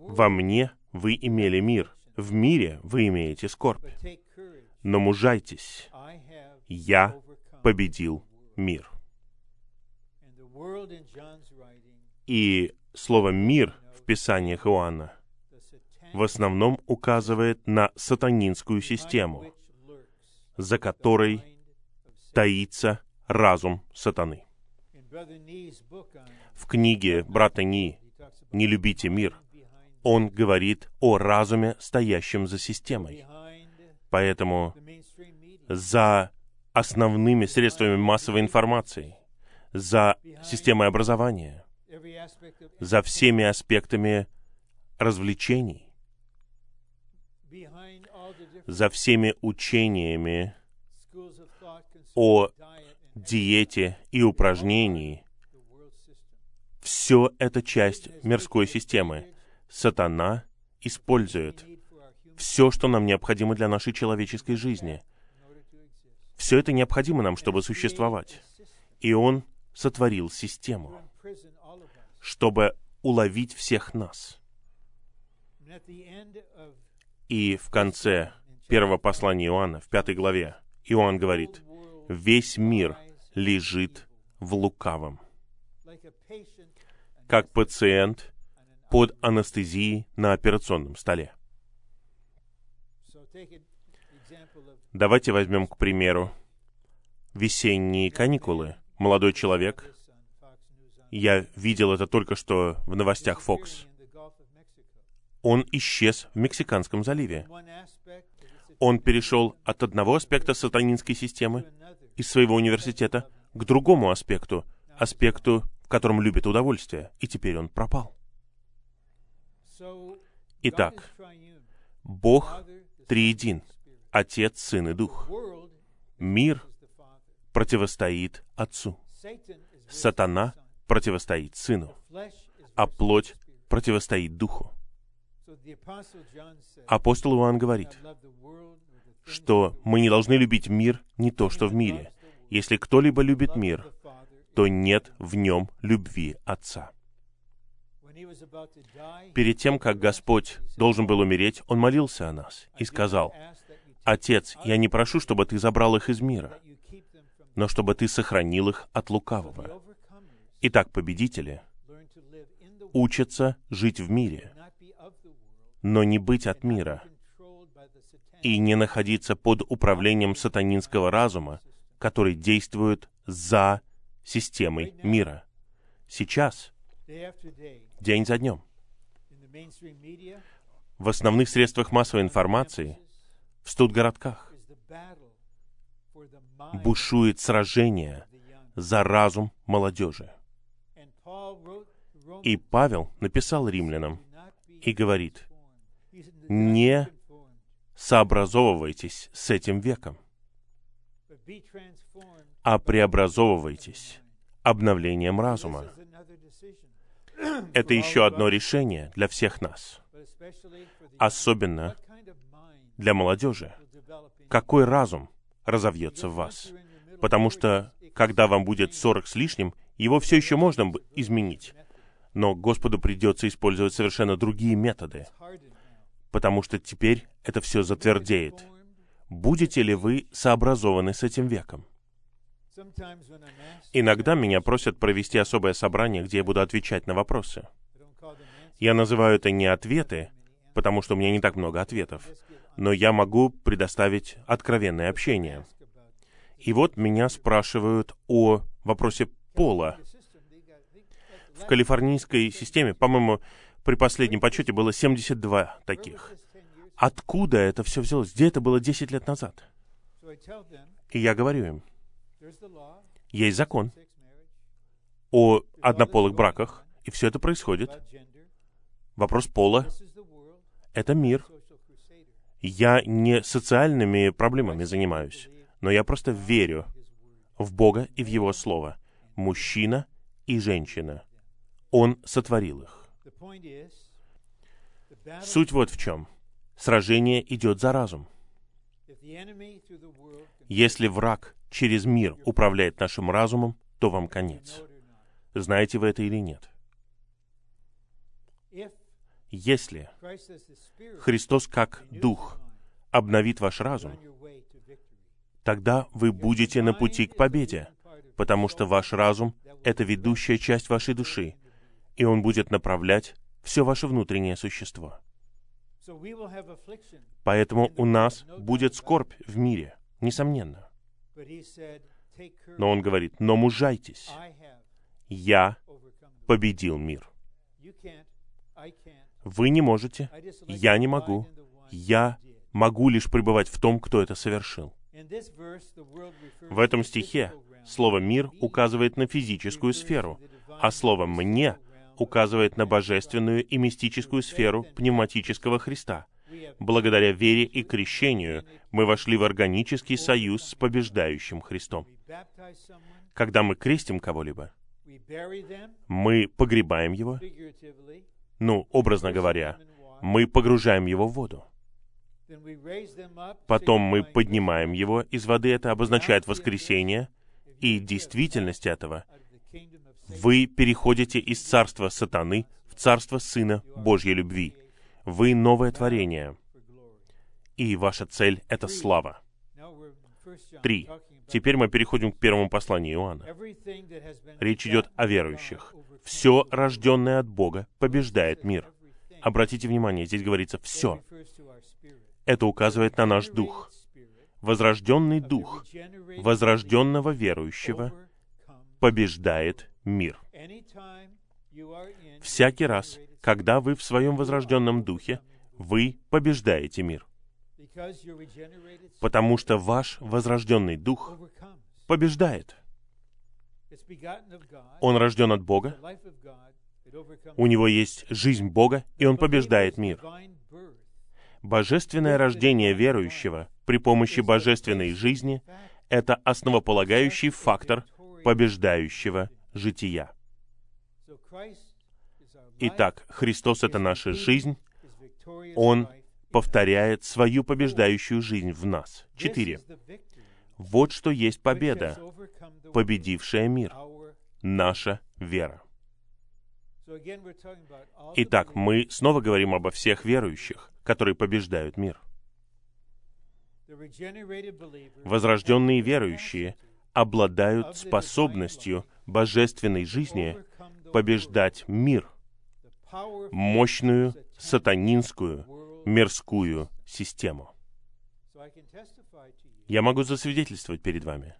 Во мне вы имели мир, в мире вы имеете скорбь. Но мужайтесь, я победил мир. И слово «мир» в Писаниях Иоанна в основном указывает на сатанинскую систему, за которой таится разум сатаны. В книге брата Ни «Не любите мир» он говорит о разуме, стоящем за системой. Поэтому за основными средствами массовой информации, за системой образования, за всеми аспектами развлечений, за всеми учениями о диете и упражнении. Все это часть мирской системы. Сатана использует все, что нам необходимо для нашей человеческой жизни — все это необходимо нам, чтобы существовать. И Он сотворил систему, чтобы уловить всех нас. И в конце первого послания Иоанна, в пятой главе, Иоанн говорит, «Весь мир лежит в лукавом, как пациент под анестезией на операционном столе». Давайте возьмем, к примеру, весенние каникулы. Молодой человек, я видел это только что в новостях Fox, он исчез в Мексиканском заливе. Он перешел от одного аспекта сатанинской системы из своего университета к другому аспекту, аспекту, в котором любит удовольствие, и теперь он пропал. Итак, Бог триедин — Отец, Сын и Дух. Мир противостоит Отцу. Сатана противостоит Сыну. А плоть противостоит Духу. Апостол Иоанн говорит, что мы не должны любить мир не то, что в мире. Если кто-либо любит мир, то нет в нем любви Отца. Перед тем, как Господь должен был умереть, Он молился о нас и сказал, Отец, я не прошу, чтобы Ты забрал их из мира, но чтобы Ты сохранил их от лукавого. Итак, победители учатся жить в мире, но не быть от мира и не находиться под управлением сатанинского разума, который действует за системой мира. Сейчас, день за днем, в основных средствах массовой информации в студгородках. Бушует сражение за разум молодежи. И Павел написал римлянам и говорит, не сообразовывайтесь с этим веком, а преобразовывайтесь обновлением разума. Это еще одно решение для всех нас, особенно для молодежи. Какой разум разовьется в вас? Потому что, когда вам будет сорок с лишним, его все еще можно изменить. Но Господу придется использовать совершенно другие методы, потому что теперь это все затвердеет. Будете ли вы сообразованы с этим веком? Иногда меня просят провести особое собрание, где я буду отвечать на вопросы. Я называю это не ответы, потому что у меня не так много ответов но я могу предоставить откровенное общение. И вот меня спрашивают о вопросе пола. В калифорнийской системе, по-моему, при последнем подсчете было 72 таких. Откуда это все взялось? Где это было 10 лет назад? И я говорю им, есть закон о однополых браках, и все это происходит. Вопрос пола — это мир. Я не социальными проблемами занимаюсь, но я просто верю в Бога и в Его Слово. Мужчина и женщина. Он сотворил их. Суть вот в чем. Сражение идет за разум. Если враг через мир управляет нашим разумом, то вам конец. Знаете вы это или нет? Если Христос как Дух обновит ваш разум, тогда вы будете на пути к победе, потому что ваш разум — это ведущая часть вашей души, и он будет направлять все ваше внутреннее существо. Поэтому у нас будет скорбь в мире, несомненно. Но он говорит, но мужайтесь. Я победил мир. Вы не можете, я не могу, я могу лишь пребывать в том, кто это совершил. В этом стихе слово «мир» указывает на физическую сферу, а слово «мне» указывает на божественную и мистическую сферу пневматического Христа. Благодаря вере и крещению мы вошли в органический союз с побеждающим Христом. Когда мы крестим кого-либо, мы погребаем его, ну, образно говоря, мы погружаем его в воду. Потом мы поднимаем его из воды, это обозначает воскресение, и действительность этого вы переходите из царства сатаны в царство Сына Божьей любви. Вы новое творение. И ваша цель — это слава. Три. Теперь мы переходим к первому посланию Иоанна. Речь идет о верующих. Все, рожденное от Бога, побеждает мир. Обратите внимание, здесь говорится «все». Это указывает на наш дух. Возрожденный дух возрожденного верующего побеждает мир. Всякий раз, когда вы в своем возрожденном духе, вы побеждаете мир. Потому что ваш возрожденный дух побеждает. Он рожден от Бога, у него есть жизнь Бога, и он побеждает мир. Божественное рождение верующего при помощи божественной жизни — это основополагающий фактор побеждающего жития. Итак, Христос — это наша жизнь. Он повторяет свою побеждающую жизнь в нас. Четыре. Вот что есть победа, победившая мир. Наша вера. Итак, мы снова говорим обо всех верующих, которые побеждают мир. Возрожденные верующие обладают способностью божественной жизни побеждать мир, мощную сатанинскую мирскую систему. Я могу засвидетельствовать перед вами,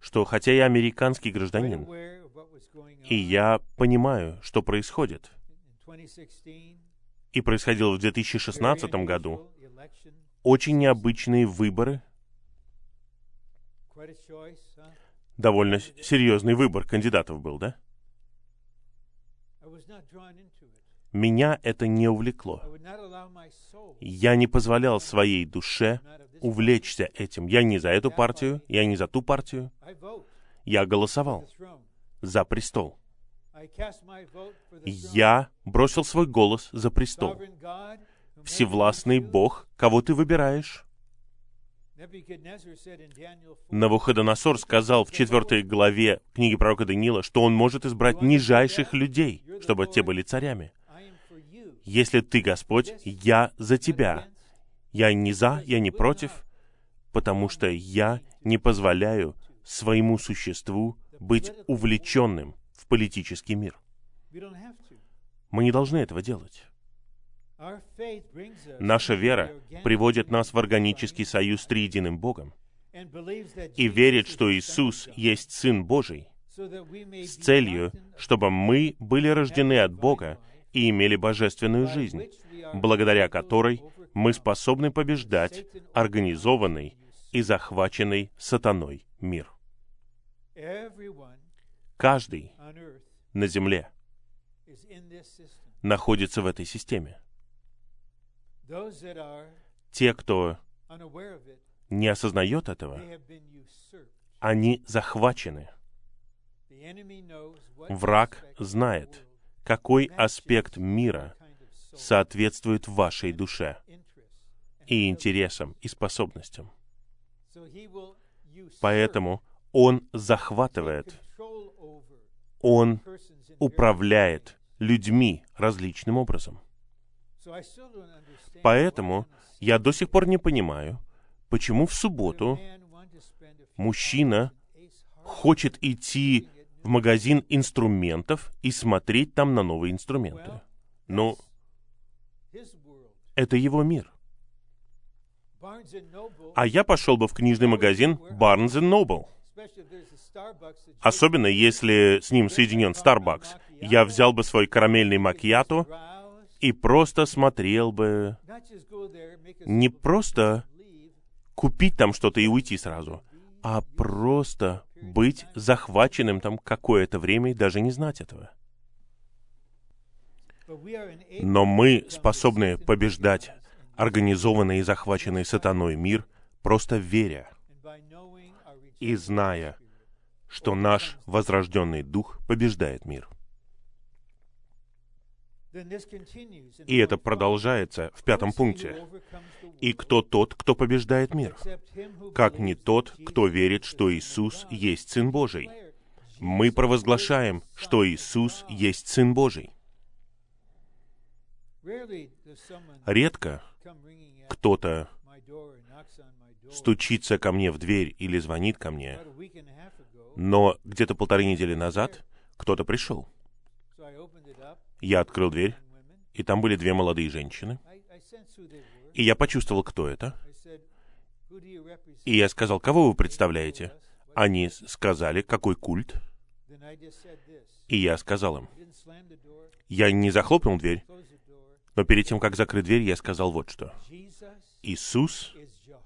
что хотя я американский гражданин, и я понимаю, что происходит, и происходило в 2016 году, очень необычные выборы Довольно серьезный выбор кандидатов был, да? Меня это не увлекло. Я не позволял своей душе увлечься этим. Я не за эту партию, я не за ту партию. Я голосовал за престол. Я бросил свой голос за престол. Всевластный Бог, кого ты выбираешь? Навуходоносор сказал в четвертой главе книги пророка Даниила, что он может избрать нижайших людей, чтобы те были царями. Если ты Господь, я за тебя. Я не за, я не против, потому что я не позволяю своему существу быть увлеченным в политический мир. Мы не должны этого делать. Наша вера приводит нас в органический союз с триединым Богом и верит, что Иисус есть Сын Божий, с целью, чтобы мы были рождены от Бога и имели божественную жизнь, благодаря которой мы способны побеждать организованный и захваченный сатаной мир. Каждый на земле находится в этой системе. Те, кто не осознает этого, они захвачены. Враг знает, какой аспект мира соответствует вашей душе и интересам и способностям. Поэтому он захватывает, он управляет людьми различным образом. Поэтому я до сих пор не понимаю, почему в субботу мужчина хочет идти в магазин инструментов и смотреть там на новые инструменты. Но это его мир. А я пошел бы в книжный магазин Barnes Noble. Особенно если с ним соединен Starbucks. Я взял бы свой карамельный макьято и просто смотрел бы. Не просто купить там что-то и уйти сразу, а просто быть захваченным там какое-то время и даже не знать этого. Но мы способны побеждать организованный и захваченный сатаной мир, просто веря и зная, что наш возрожденный дух побеждает мир. И это продолжается в пятом пункте. «И кто тот, кто побеждает мир? Как не тот, кто верит, что Иисус есть Сын Божий?» Мы провозглашаем, что Иисус есть Сын Божий. Редко кто-то стучится ко мне в дверь или звонит ко мне, но где-то полторы недели назад кто-то пришел. Я открыл дверь, и там были две молодые женщины. И я почувствовал, кто это. И я сказал, кого вы представляете? Они сказали, какой культ. И я сказал им, я не захлопнул дверь, но перед тем, как закрыть дверь, я сказал вот что. Иисус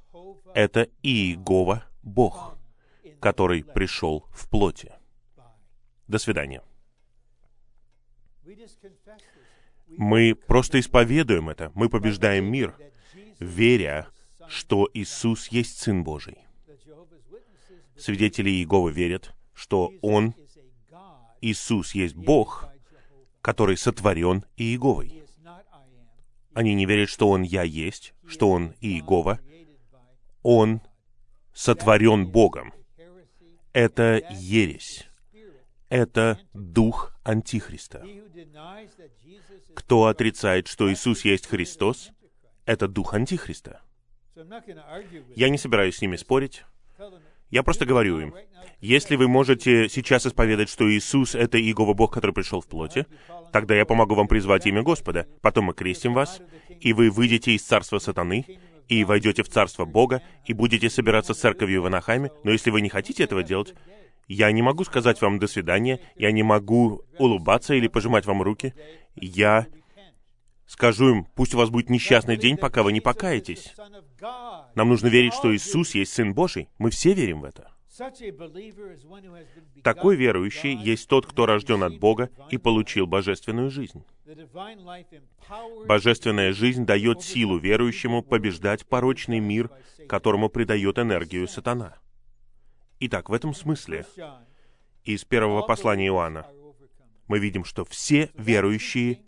— это Иегова Бог, который пришел в плоти. До свидания. Мы просто исповедуем это. Мы побеждаем мир, веря, что Иисус есть Сын Божий. Свидетели Иеговы верят, что Он, Иисус, есть Бог, который сотворен Иеговой. Они не верят, что Он Я есть, что Он Иегова. Он сотворен Богом. Это ересь. Это дух Антихриста. Кто отрицает, что Иисус есть Христос, это дух Антихриста. Я не собираюсь с ними спорить. Я просто говорю им, если вы можете сейчас исповедать, что Иисус — это Иегова Бог, который пришел в плоти, тогда я помогу вам призвать имя Господа. Потом мы крестим вас, и вы выйдете из царства сатаны, и войдете в царство Бога, и будете собираться с церковью в Анахайме. Но если вы не хотите этого делать, я не могу сказать вам «до свидания», я не могу улыбаться или пожимать вам руки. Я скажу им, пусть у вас будет несчастный день, пока вы не покаетесь. Нам нужно верить, что Иисус есть Сын Божий. Мы все верим в это. Такой верующий есть тот, кто рожден от Бога и получил божественную жизнь. Божественная жизнь дает силу верующему побеждать порочный мир, которому придает энергию сатана. Итак, в этом смысле, из первого послания Иоанна, мы видим, что все верующие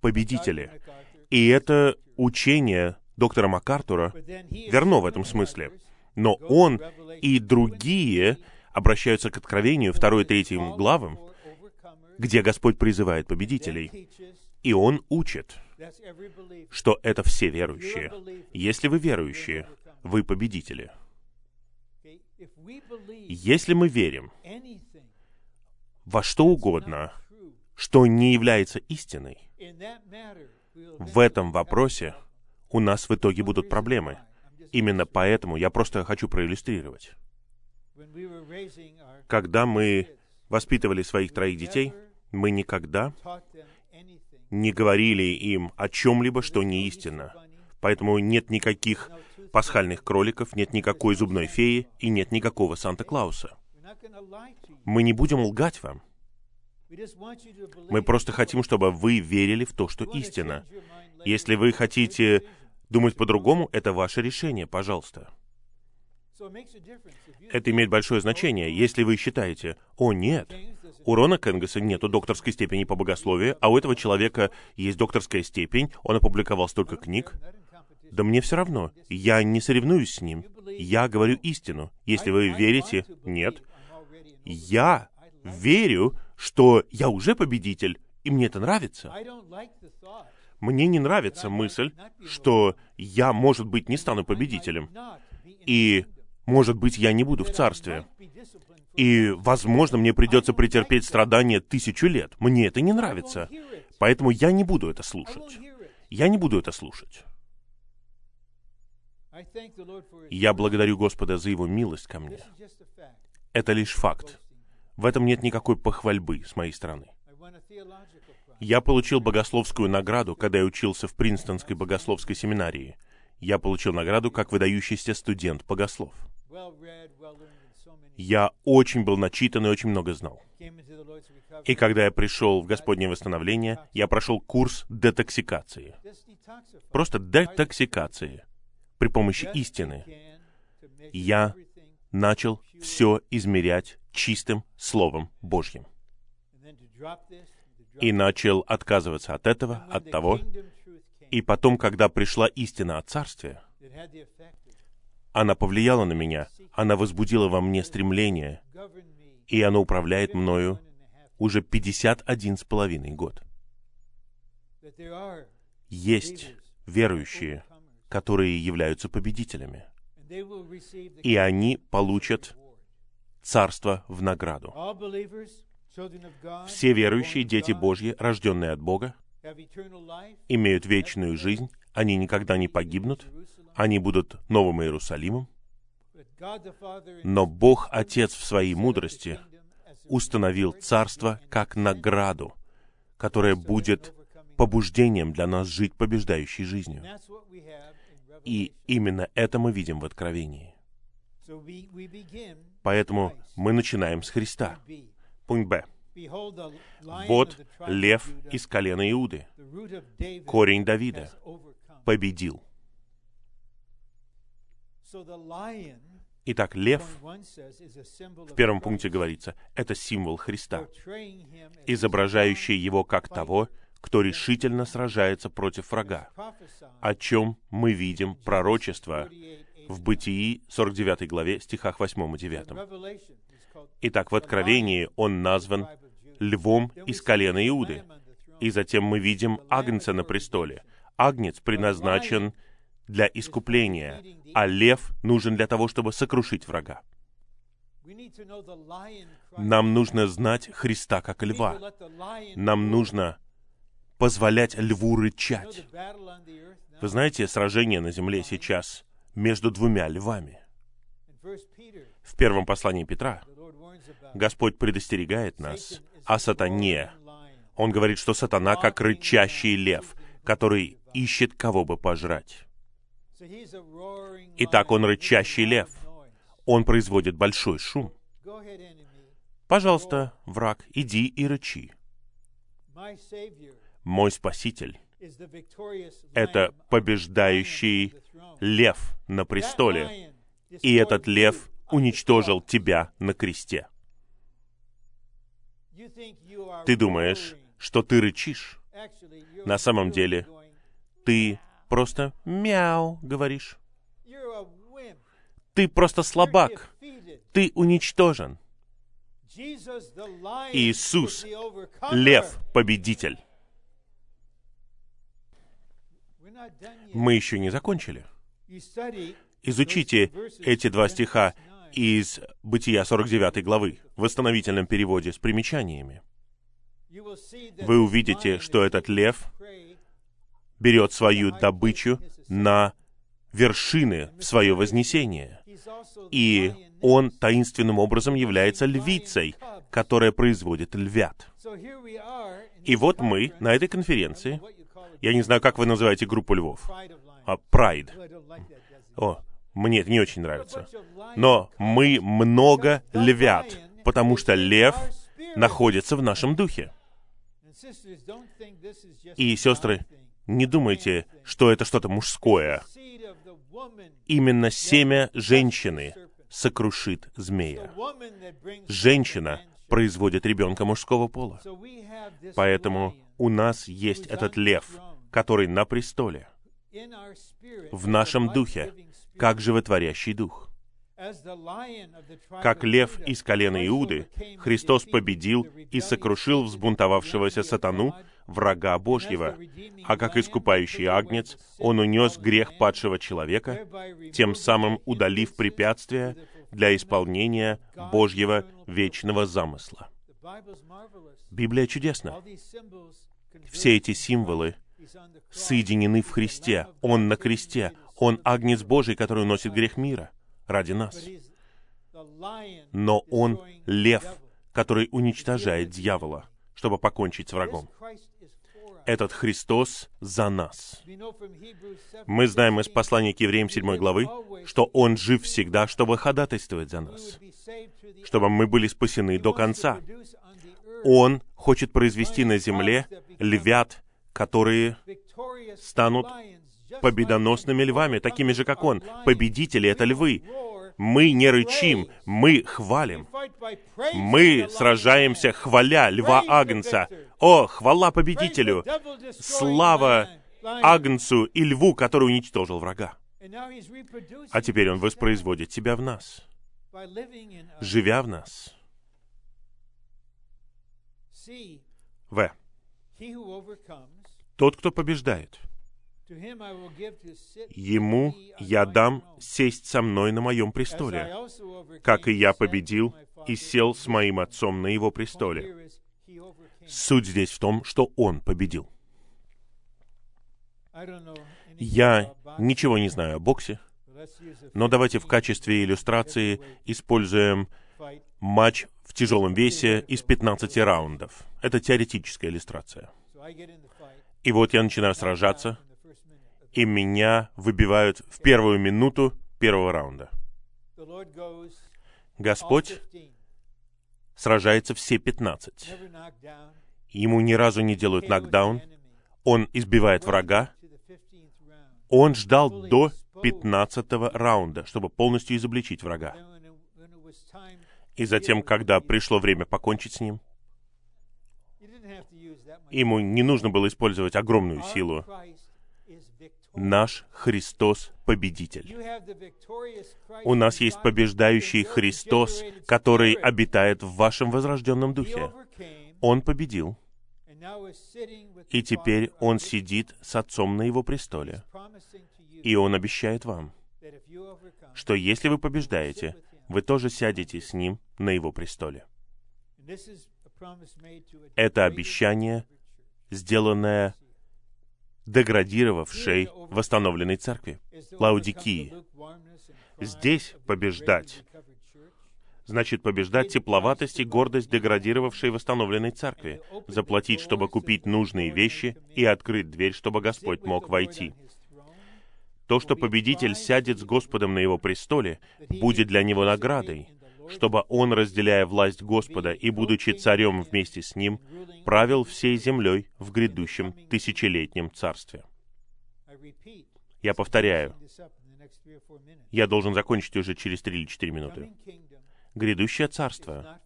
победители. И это учение доктора МакАртура верно в этом смысле. Но он и другие обращаются к откровению 2 и 3 главам, где Господь призывает победителей. И Он учит, что это все верующие. Если вы верующие, вы победители. Если мы верим во что угодно, что не является истиной, в этом вопросе у нас в итоге будут проблемы. Именно поэтому я просто хочу проиллюстрировать. Когда мы воспитывали своих троих детей, мы никогда не говорили им о чем-либо, что не истинно. Поэтому нет никаких пасхальных кроликов, нет никакой зубной феи и нет никакого Санта-Клауса. Мы не будем лгать вам. Мы просто хотим, чтобы вы верили в то, что истина. Если вы хотите думать по-другому, это ваше решение, пожалуйста. Это имеет большое значение, если вы считаете, «О, нет, у Рона Кенгаса нету докторской степени по богословию, а у этого человека есть докторская степень, он опубликовал столько книг». Да мне все равно, я не соревнуюсь с ним. Я говорю истину. Если вы верите, нет. Я верю, что я уже победитель, и мне это нравится. Мне не нравится мысль, что я, может быть, не стану победителем. И, может быть, я не буду в царстве. И, возможно, мне придется претерпеть страдания тысячу лет. Мне это не нравится. Поэтому я не буду это слушать. Я не буду это слушать. Я благодарю Господа за Его милость ко мне. Это лишь факт. В этом нет никакой похвальбы с моей стороны. Я получил богословскую награду, когда я учился в Принстонской богословской семинарии. Я получил награду как выдающийся студент-богослов. Я очень был начитан и очень много знал. И когда я пришел в Господнее восстановление, я прошел курс детоксикации. Просто детоксикации при помощи истины. Я начал все измерять чистым Словом Божьим. И начал отказываться от этого, от того. И потом, когда пришла истина о Царстве, она повлияла на меня, она возбудила во мне стремление, и оно управляет мною уже 51 с половиной год. Есть верующие, которые являются победителями. И они получат царство в награду. Все верующие дети Божьи, рожденные от Бога, имеют вечную жизнь, они никогда не погибнут, они будут Новым Иерусалимом, но Бог Отец в своей мудрости установил царство как награду, которая будет побуждением для нас жить побеждающей жизнью. И именно это мы видим в Откровении. Поэтому мы начинаем с Христа. Пункт Б. Вот лев из колена Иуды, корень Давида, победил. Итак, лев, в первом пункте говорится, это символ Христа, изображающий его как того, кто решительно сражается против врага, о чем мы видим пророчество в Бытии 49 главе, стихах 8 и 9. Итак, в Откровении он назван львом из колена Иуды. И затем мы видим Агнца на престоле. Агнец предназначен для искупления, а лев нужен для того, чтобы сокрушить врага. Нам нужно знать Христа как льва. Нам нужно позволять льву рычать. Вы знаете, сражение на земле сейчас между двумя львами. В первом послании Петра Господь предостерегает нас о сатане. Он говорит, что сатана как рычащий лев, который ищет кого бы пожрать. Итак, он рычащий лев. Он производит большой шум. Пожалуйста, враг, иди и рычи. Мой Спаситель — это побеждающий лев на престоле. И этот лев уничтожил тебя на кресте. Ты думаешь, что ты рычишь? На самом деле, ты просто мяу говоришь. Ты просто слабак. Ты уничтожен. Иисус, лев, победитель. Мы еще не закончили. Изучите эти два стиха из Бытия 49 главы в восстановительном переводе с примечаниями. Вы увидите, что этот лев берет свою добычу на вершины в свое вознесение. И он таинственным образом является львицей, которая производит львят. И вот мы на этой конференции, я не знаю, как вы называете группу львов, а, прайд. О, мне это не очень нравится. Но мы много львят, потому что лев находится в нашем духе. И, сестры, не думайте, что это что-то мужское. Именно семя женщины сокрушит змея. Женщина производит ребенка мужского пола. Поэтому у нас есть этот лев, который на престоле, в нашем духе, как животворящий дух. Как лев из колена Иуды, Христос победил и сокрушил взбунтовавшегося сатану, врага Божьего, а как искупающий агнец, Он унес грех падшего человека, тем самым удалив препятствия для исполнения Божьего вечного замысла. Библия чудесна. Все эти символы соединены в Христе. Он на кресте. Он агнец Божий, который уносит грех мира ради нас. Но Он лев, который уничтожает дьявола, чтобы покончить с врагом. Этот Христос за нас. Мы знаем из послания к евреям 7 главы, что Он жив всегда, чтобы ходатайствовать за нас, чтобы мы были спасены до конца. Он хочет произвести на земле львят, которые станут победоносными львами, такими же, как Он. Победители — это львы. Мы не рычим, мы хвалим. Мы сражаемся, хваля льва Агнца. О, хвала победителю! Слава Агнцу и льву, который уничтожил врага. А теперь он воспроизводит себя в нас, живя в нас. В. Тот, кто побеждает, Ему я дам сесть со мной на моем престоле, как и я победил и сел с моим отцом на его престоле. Суть здесь в том, что он победил. Я ничего не знаю о боксе, но давайте в качестве иллюстрации используем матч в тяжелом весе из 15 раундов. Это теоретическая иллюстрация. И вот я начинаю сражаться, и меня выбивают в первую минуту первого раунда. Господь сражается все 15. Ему ни разу не делают нокдаун. Он избивает врага. Он ждал до 15 раунда, чтобы полностью изобличить врага. И затем, когда пришло время покончить с ним, ему не нужно было использовать огромную силу наш Христос победитель. У нас есть побеждающий Христос, который обитает в вашем возрожденном духе. Он победил. И теперь Он сидит с Отцом на Его престоле. И Он обещает вам, что если вы побеждаете, вы тоже сядете с Ним на Его престоле. Это обещание, сделанное деградировавшей восстановленной церкви, Лаудикии. Здесь побеждать значит побеждать тепловатость и гордость деградировавшей восстановленной церкви, заплатить, чтобы купить нужные вещи и открыть дверь, чтобы Господь мог войти. То, что победитель сядет с Господом на его престоле, будет для него наградой, чтобы он, разделяя власть Господа и будучи царем вместе с ним, правил всей землей в грядущем тысячелетнем царстве. Я повторяю, я должен закончить уже через три или четыре минуты. Грядущее царство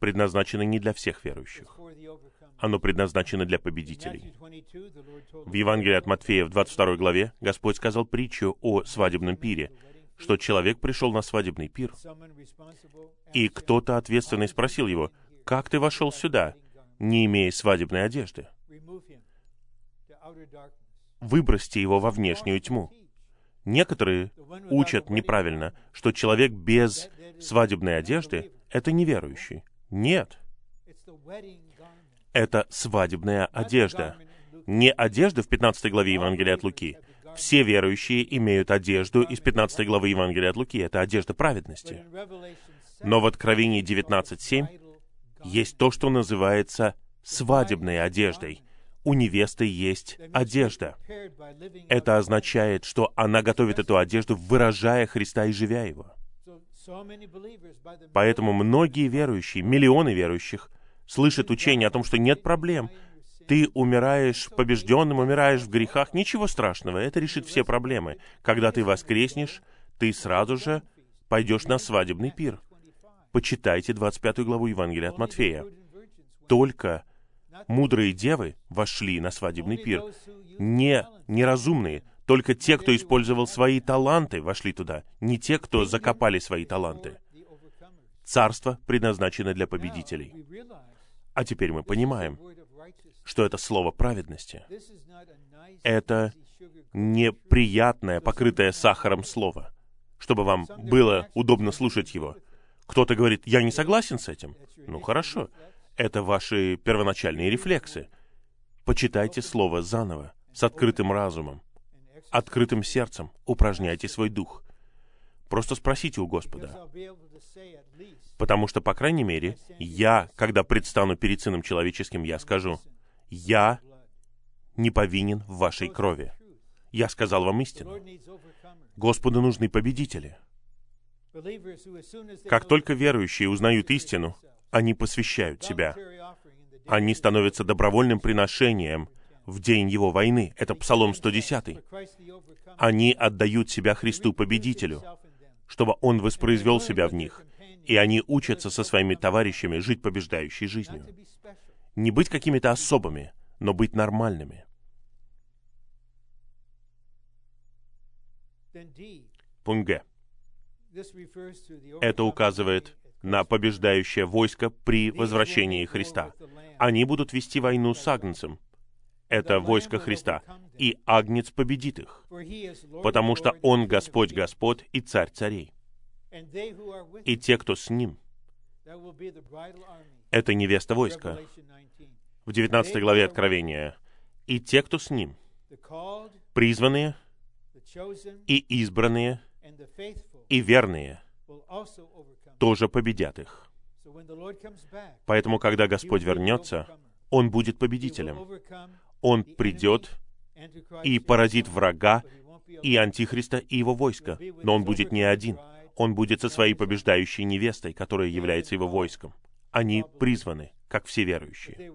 предназначено не для всех верующих. Оно предназначено для победителей. В Евангелии от Матфея в 22 главе Господь сказал притчу о свадебном пире, что человек пришел на свадебный пир, и кто-то ответственный спросил его, «Как ты вошел сюда, не имея свадебной одежды?» Выбросьте его во внешнюю тьму. Некоторые учат неправильно, что человек без свадебной одежды — это неверующий. Нет. Это свадебная одежда. Не одежда в 15 главе Евангелия от Луки, все верующие имеют одежду из 15 главы Евангелия от Луки. Это одежда праведности. Но в Откровении 19.7 есть то, что называется свадебной одеждой. у невесты есть одежда. Это означает, что она готовит эту одежду, выражая Христа и живя Его. Поэтому многие верующие, миллионы верующих, слышат учение о том, что нет проблем. Ты умираешь побежденным, умираешь в грехах. Ничего страшного, это решит все проблемы. Когда ты воскреснешь, ты сразу же пойдешь на свадебный пир. Почитайте 25 главу Евангелия от Матфея. Только мудрые девы вошли на свадебный пир. Не неразумные, только те, кто использовал свои таланты, вошли туда, не те, кто закопали свои таланты. Царство предназначено для победителей. А теперь мы понимаем, что это слово праведности. Это неприятное, покрытое сахаром слово, чтобы вам было удобно слушать его. Кто-то говорит, я не согласен с этим. Ну хорошо, это ваши первоначальные рефлексы. Почитайте слово заново, с открытым разумом, открытым сердцем, упражняйте свой дух. Просто спросите у Господа. Потому что, по крайней мере, я, когда предстану перед Сыном Человеческим, я скажу, я не повинен в вашей крови. Я сказал вам истину. Господу нужны победители. Как только верующие узнают истину, они посвящают себя. Они становятся добровольным приношением в день его войны. Это Псалом 110. Они отдают себя Христу Победителю, чтобы Он воспроизвел себя в них. И они учатся со своими товарищами жить побеждающей жизнью. Не быть какими-то особыми, но быть нормальными. Пункт Г. Это указывает на побеждающее войско при возвращении Христа. Они будут вести войну с Агнцем. Это войско Христа. И Агнец победит их, потому что Он Господь Господь и Царь царей. И те, кто с Ним, это невеста войска. В 19 главе Откровения. И те, кто с Ним, призванные и избранные и верные, тоже победят их. Поэтому, когда Господь вернется, Он будет победителем. Он придет и поразит врага и Антихриста, и его войско. Но он будет не один. Он будет со своей побеждающей невестой, которая является его войском. Они призваны, как все верующие.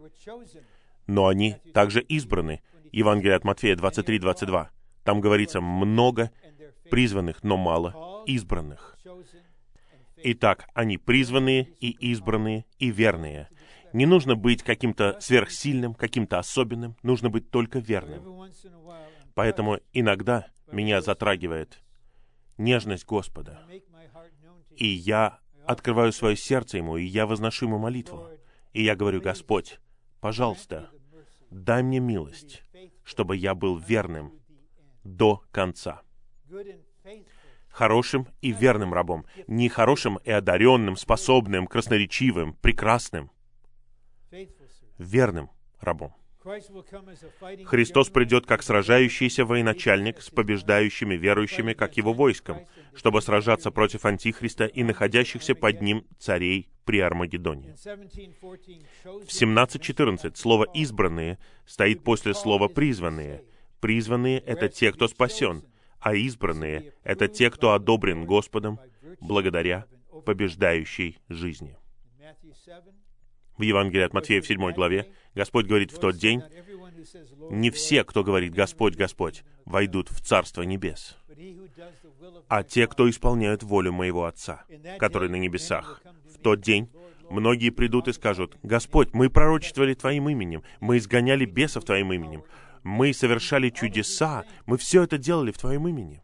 Но они также избраны. Евангелие от Матфея 23-22. Там говорится много призванных, но мало избранных. Итак, они призванные и избранные и верные. Не нужно быть каким-то сверхсильным, каким-то особенным, нужно быть только верным. Поэтому иногда меня затрагивает нежность Господа, и я открываю свое сердце Ему, и я возношу Ему молитву. И я говорю, Господь, пожалуйста, дай мне милость, чтобы я был верным до конца хорошим и верным рабом, не хорошим и одаренным, способным, красноречивым, прекрасным, верным рабом. Христос придет как сражающийся военачальник с побеждающими верующими, как его войском, чтобы сражаться против Антихриста и находящихся под ним царей при Армагеддоне. В 17.14 слово «избранные» стоит после слова «призванные». Призванные — это те, кто спасен — а избранные — это те, кто одобрен Господом благодаря побеждающей жизни. В Евангелии от Матфея в 7 главе Господь говорит в тот день, «Не все, кто говорит «Господь, Господь», войдут в Царство Небес, а те, кто исполняют волю Моего Отца, который на небесах. В тот день многие придут и скажут, «Господь, мы пророчествовали Твоим именем, мы изгоняли бесов Твоим именем, мы совершали чудеса, мы все это делали в Твоем имени.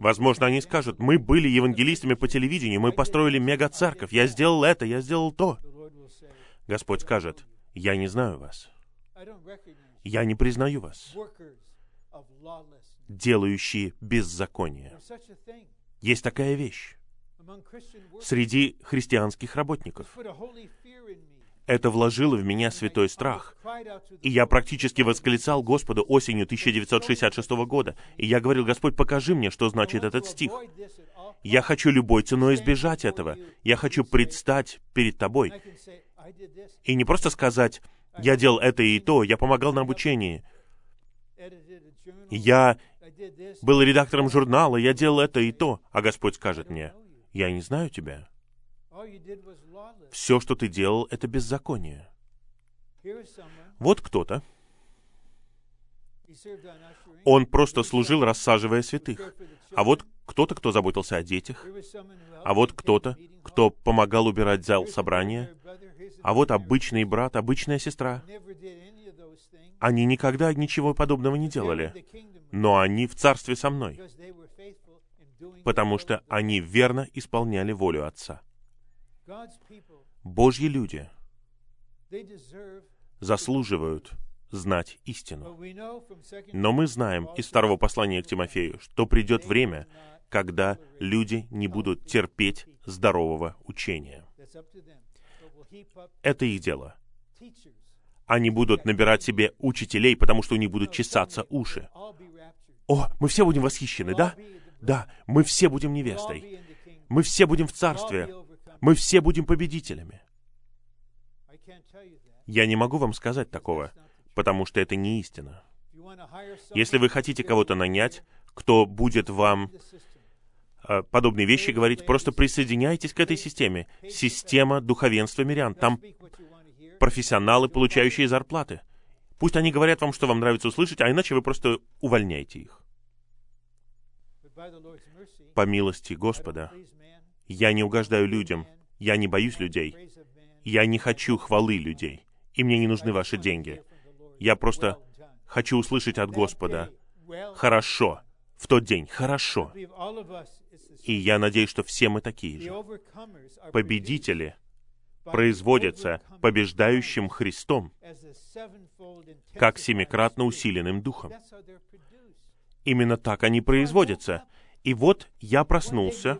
Возможно, они скажут, мы были евангелистами по телевидению, мы построили мега-церковь, я сделал это, я сделал то. Господь скажет, я не знаю вас. Я не признаю вас, делающие беззаконие. Есть такая вещь среди христианских работников это вложило в меня святой страх. И я практически восклицал Господу осенью 1966 года. И я говорил, Господь, покажи мне, что значит этот стих. Я хочу любой ценой избежать этого. Я хочу предстать перед Тобой. И не просто сказать, Я делал это и то, я помогал на обучении. Я был редактором журнала, я делал это и то. А Господь скажет мне, я не знаю тебя. Все, что ты делал, это беззаконие. Вот кто-то. Он просто служил, рассаживая святых. А вот кто-то, кто заботился о детях. А вот кто-то, кто помогал убирать зал собрания. А вот обычный брат, обычная сестра. Они никогда ничего подобного не делали. Но они в царстве со мной, потому что они верно исполняли волю Отца. Божьи люди заслуживают знать истину. Но мы знаем из второго послания к Тимофею, что придет время, когда люди не будут терпеть здорового учения. Это их дело. Они будут набирать себе учителей, потому что у них будут чесаться уши. О, мы все будем восхищены, да? Да, мы все будем невестой. Мы все будем в царстве. Мы все будем победителями. Я не могу вам сказать такого, потому что это не истина. Если вы хотите кого-то нанять, кто будет вам подобные вещи говорить, просто присоединяйтесь к этой системе. Система духовенства мирян. Там профессионалы, получающие зарплаты. Пусть они говорят вам, что вам нравится услышать, а иначе вы просто увольняете их. По милости Господа, я не угождаю людям, я не боюсь людей, я не хочу хвалы людей, и мне не нужны ваши деньги. Я просто хочу услышать от Господа «хорошо», в тот день «хорошо». И я надеюсь, что все мы такие же. Победители производятся побеждающим Христом, как семикратно усиленным Духом. Именно так они производятся. И вот я проснулся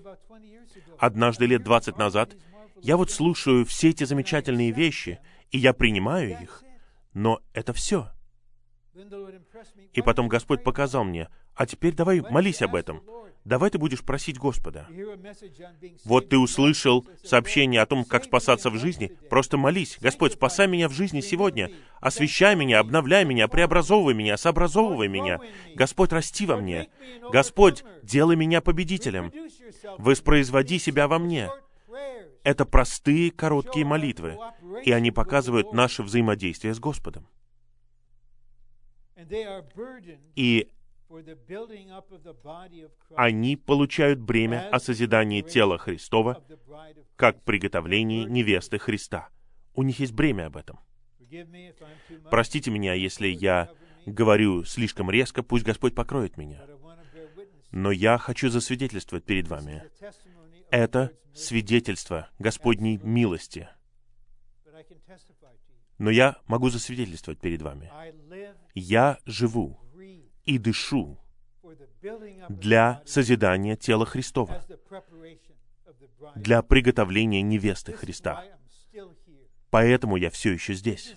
однажды лет двадцать назад, я вот слушаю все эти замечательные вещи, и я принимаю их, но это все. И потом Господь показал мне, а теперь давай молись об этом. Давай ты будешь просить Господа. Вот ты услышал сообщение о том, как спасаться в жизни. Просто молись. Господь, спасай меня в жизни сегодня. Освещай меня, обновляй меня, преобразовывай меня, сообразовывай меня. Господь, расти во мне. Господь, делай меня победителем. Воспроизводи себя во мне. Это простые, короткие молитвы, и они показывают наше взаимодействие с Господом. И они получают бремя о созидании тела Христова как приготовлении невесты Христа. У них есть бремя об этом. Простите меня, если я говорю слишком резко, пусть Господь покроет меня. Но я хочу засвидетельствовать перед вами. Это свидетельство Господней милости. Но я могу засвидетельствовать перед вами. Я живу и дышу для созидания тела Христова, для приготовления невесты Христа. Поэтому я все еще здесь.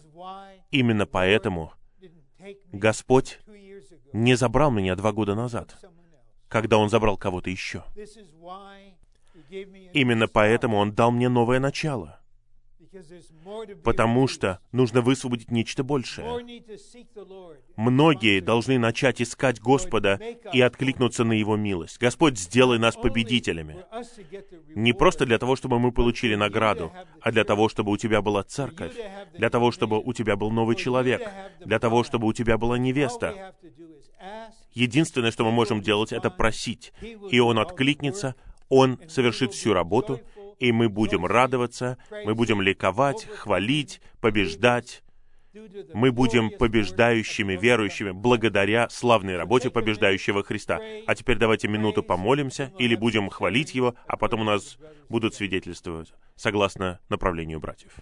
Именно поэтому Господь не забрал меня два года назад, когда Он забрал кого-то еще. Именно поэтому Он дал мне новое начало — потому что нужно высвободить нечто большее. Многие должны начать искать Господа и откликнуться на Его милость. Господь, сделай нас победителями. Не просто для того, чтобы мы получили награду, а для того, чтобы у Тебя была церковь, для того, чтобы у Тебя был новый человек, для того, чтобы у Тебя была невеста. Единственное, что мы можем делать, это просить. И Он откликнется, Он совершит всю работу — и мы будем радоваться, мы будем ликовать, хвалить, побеждать. Мы будем побеждающими верующими благодаря славной работе побеждающего Христа. А теперь давайте минуту помолимся или будем хвалить Его, а потом у нас будут свидетельствовать согласно направлению братьев.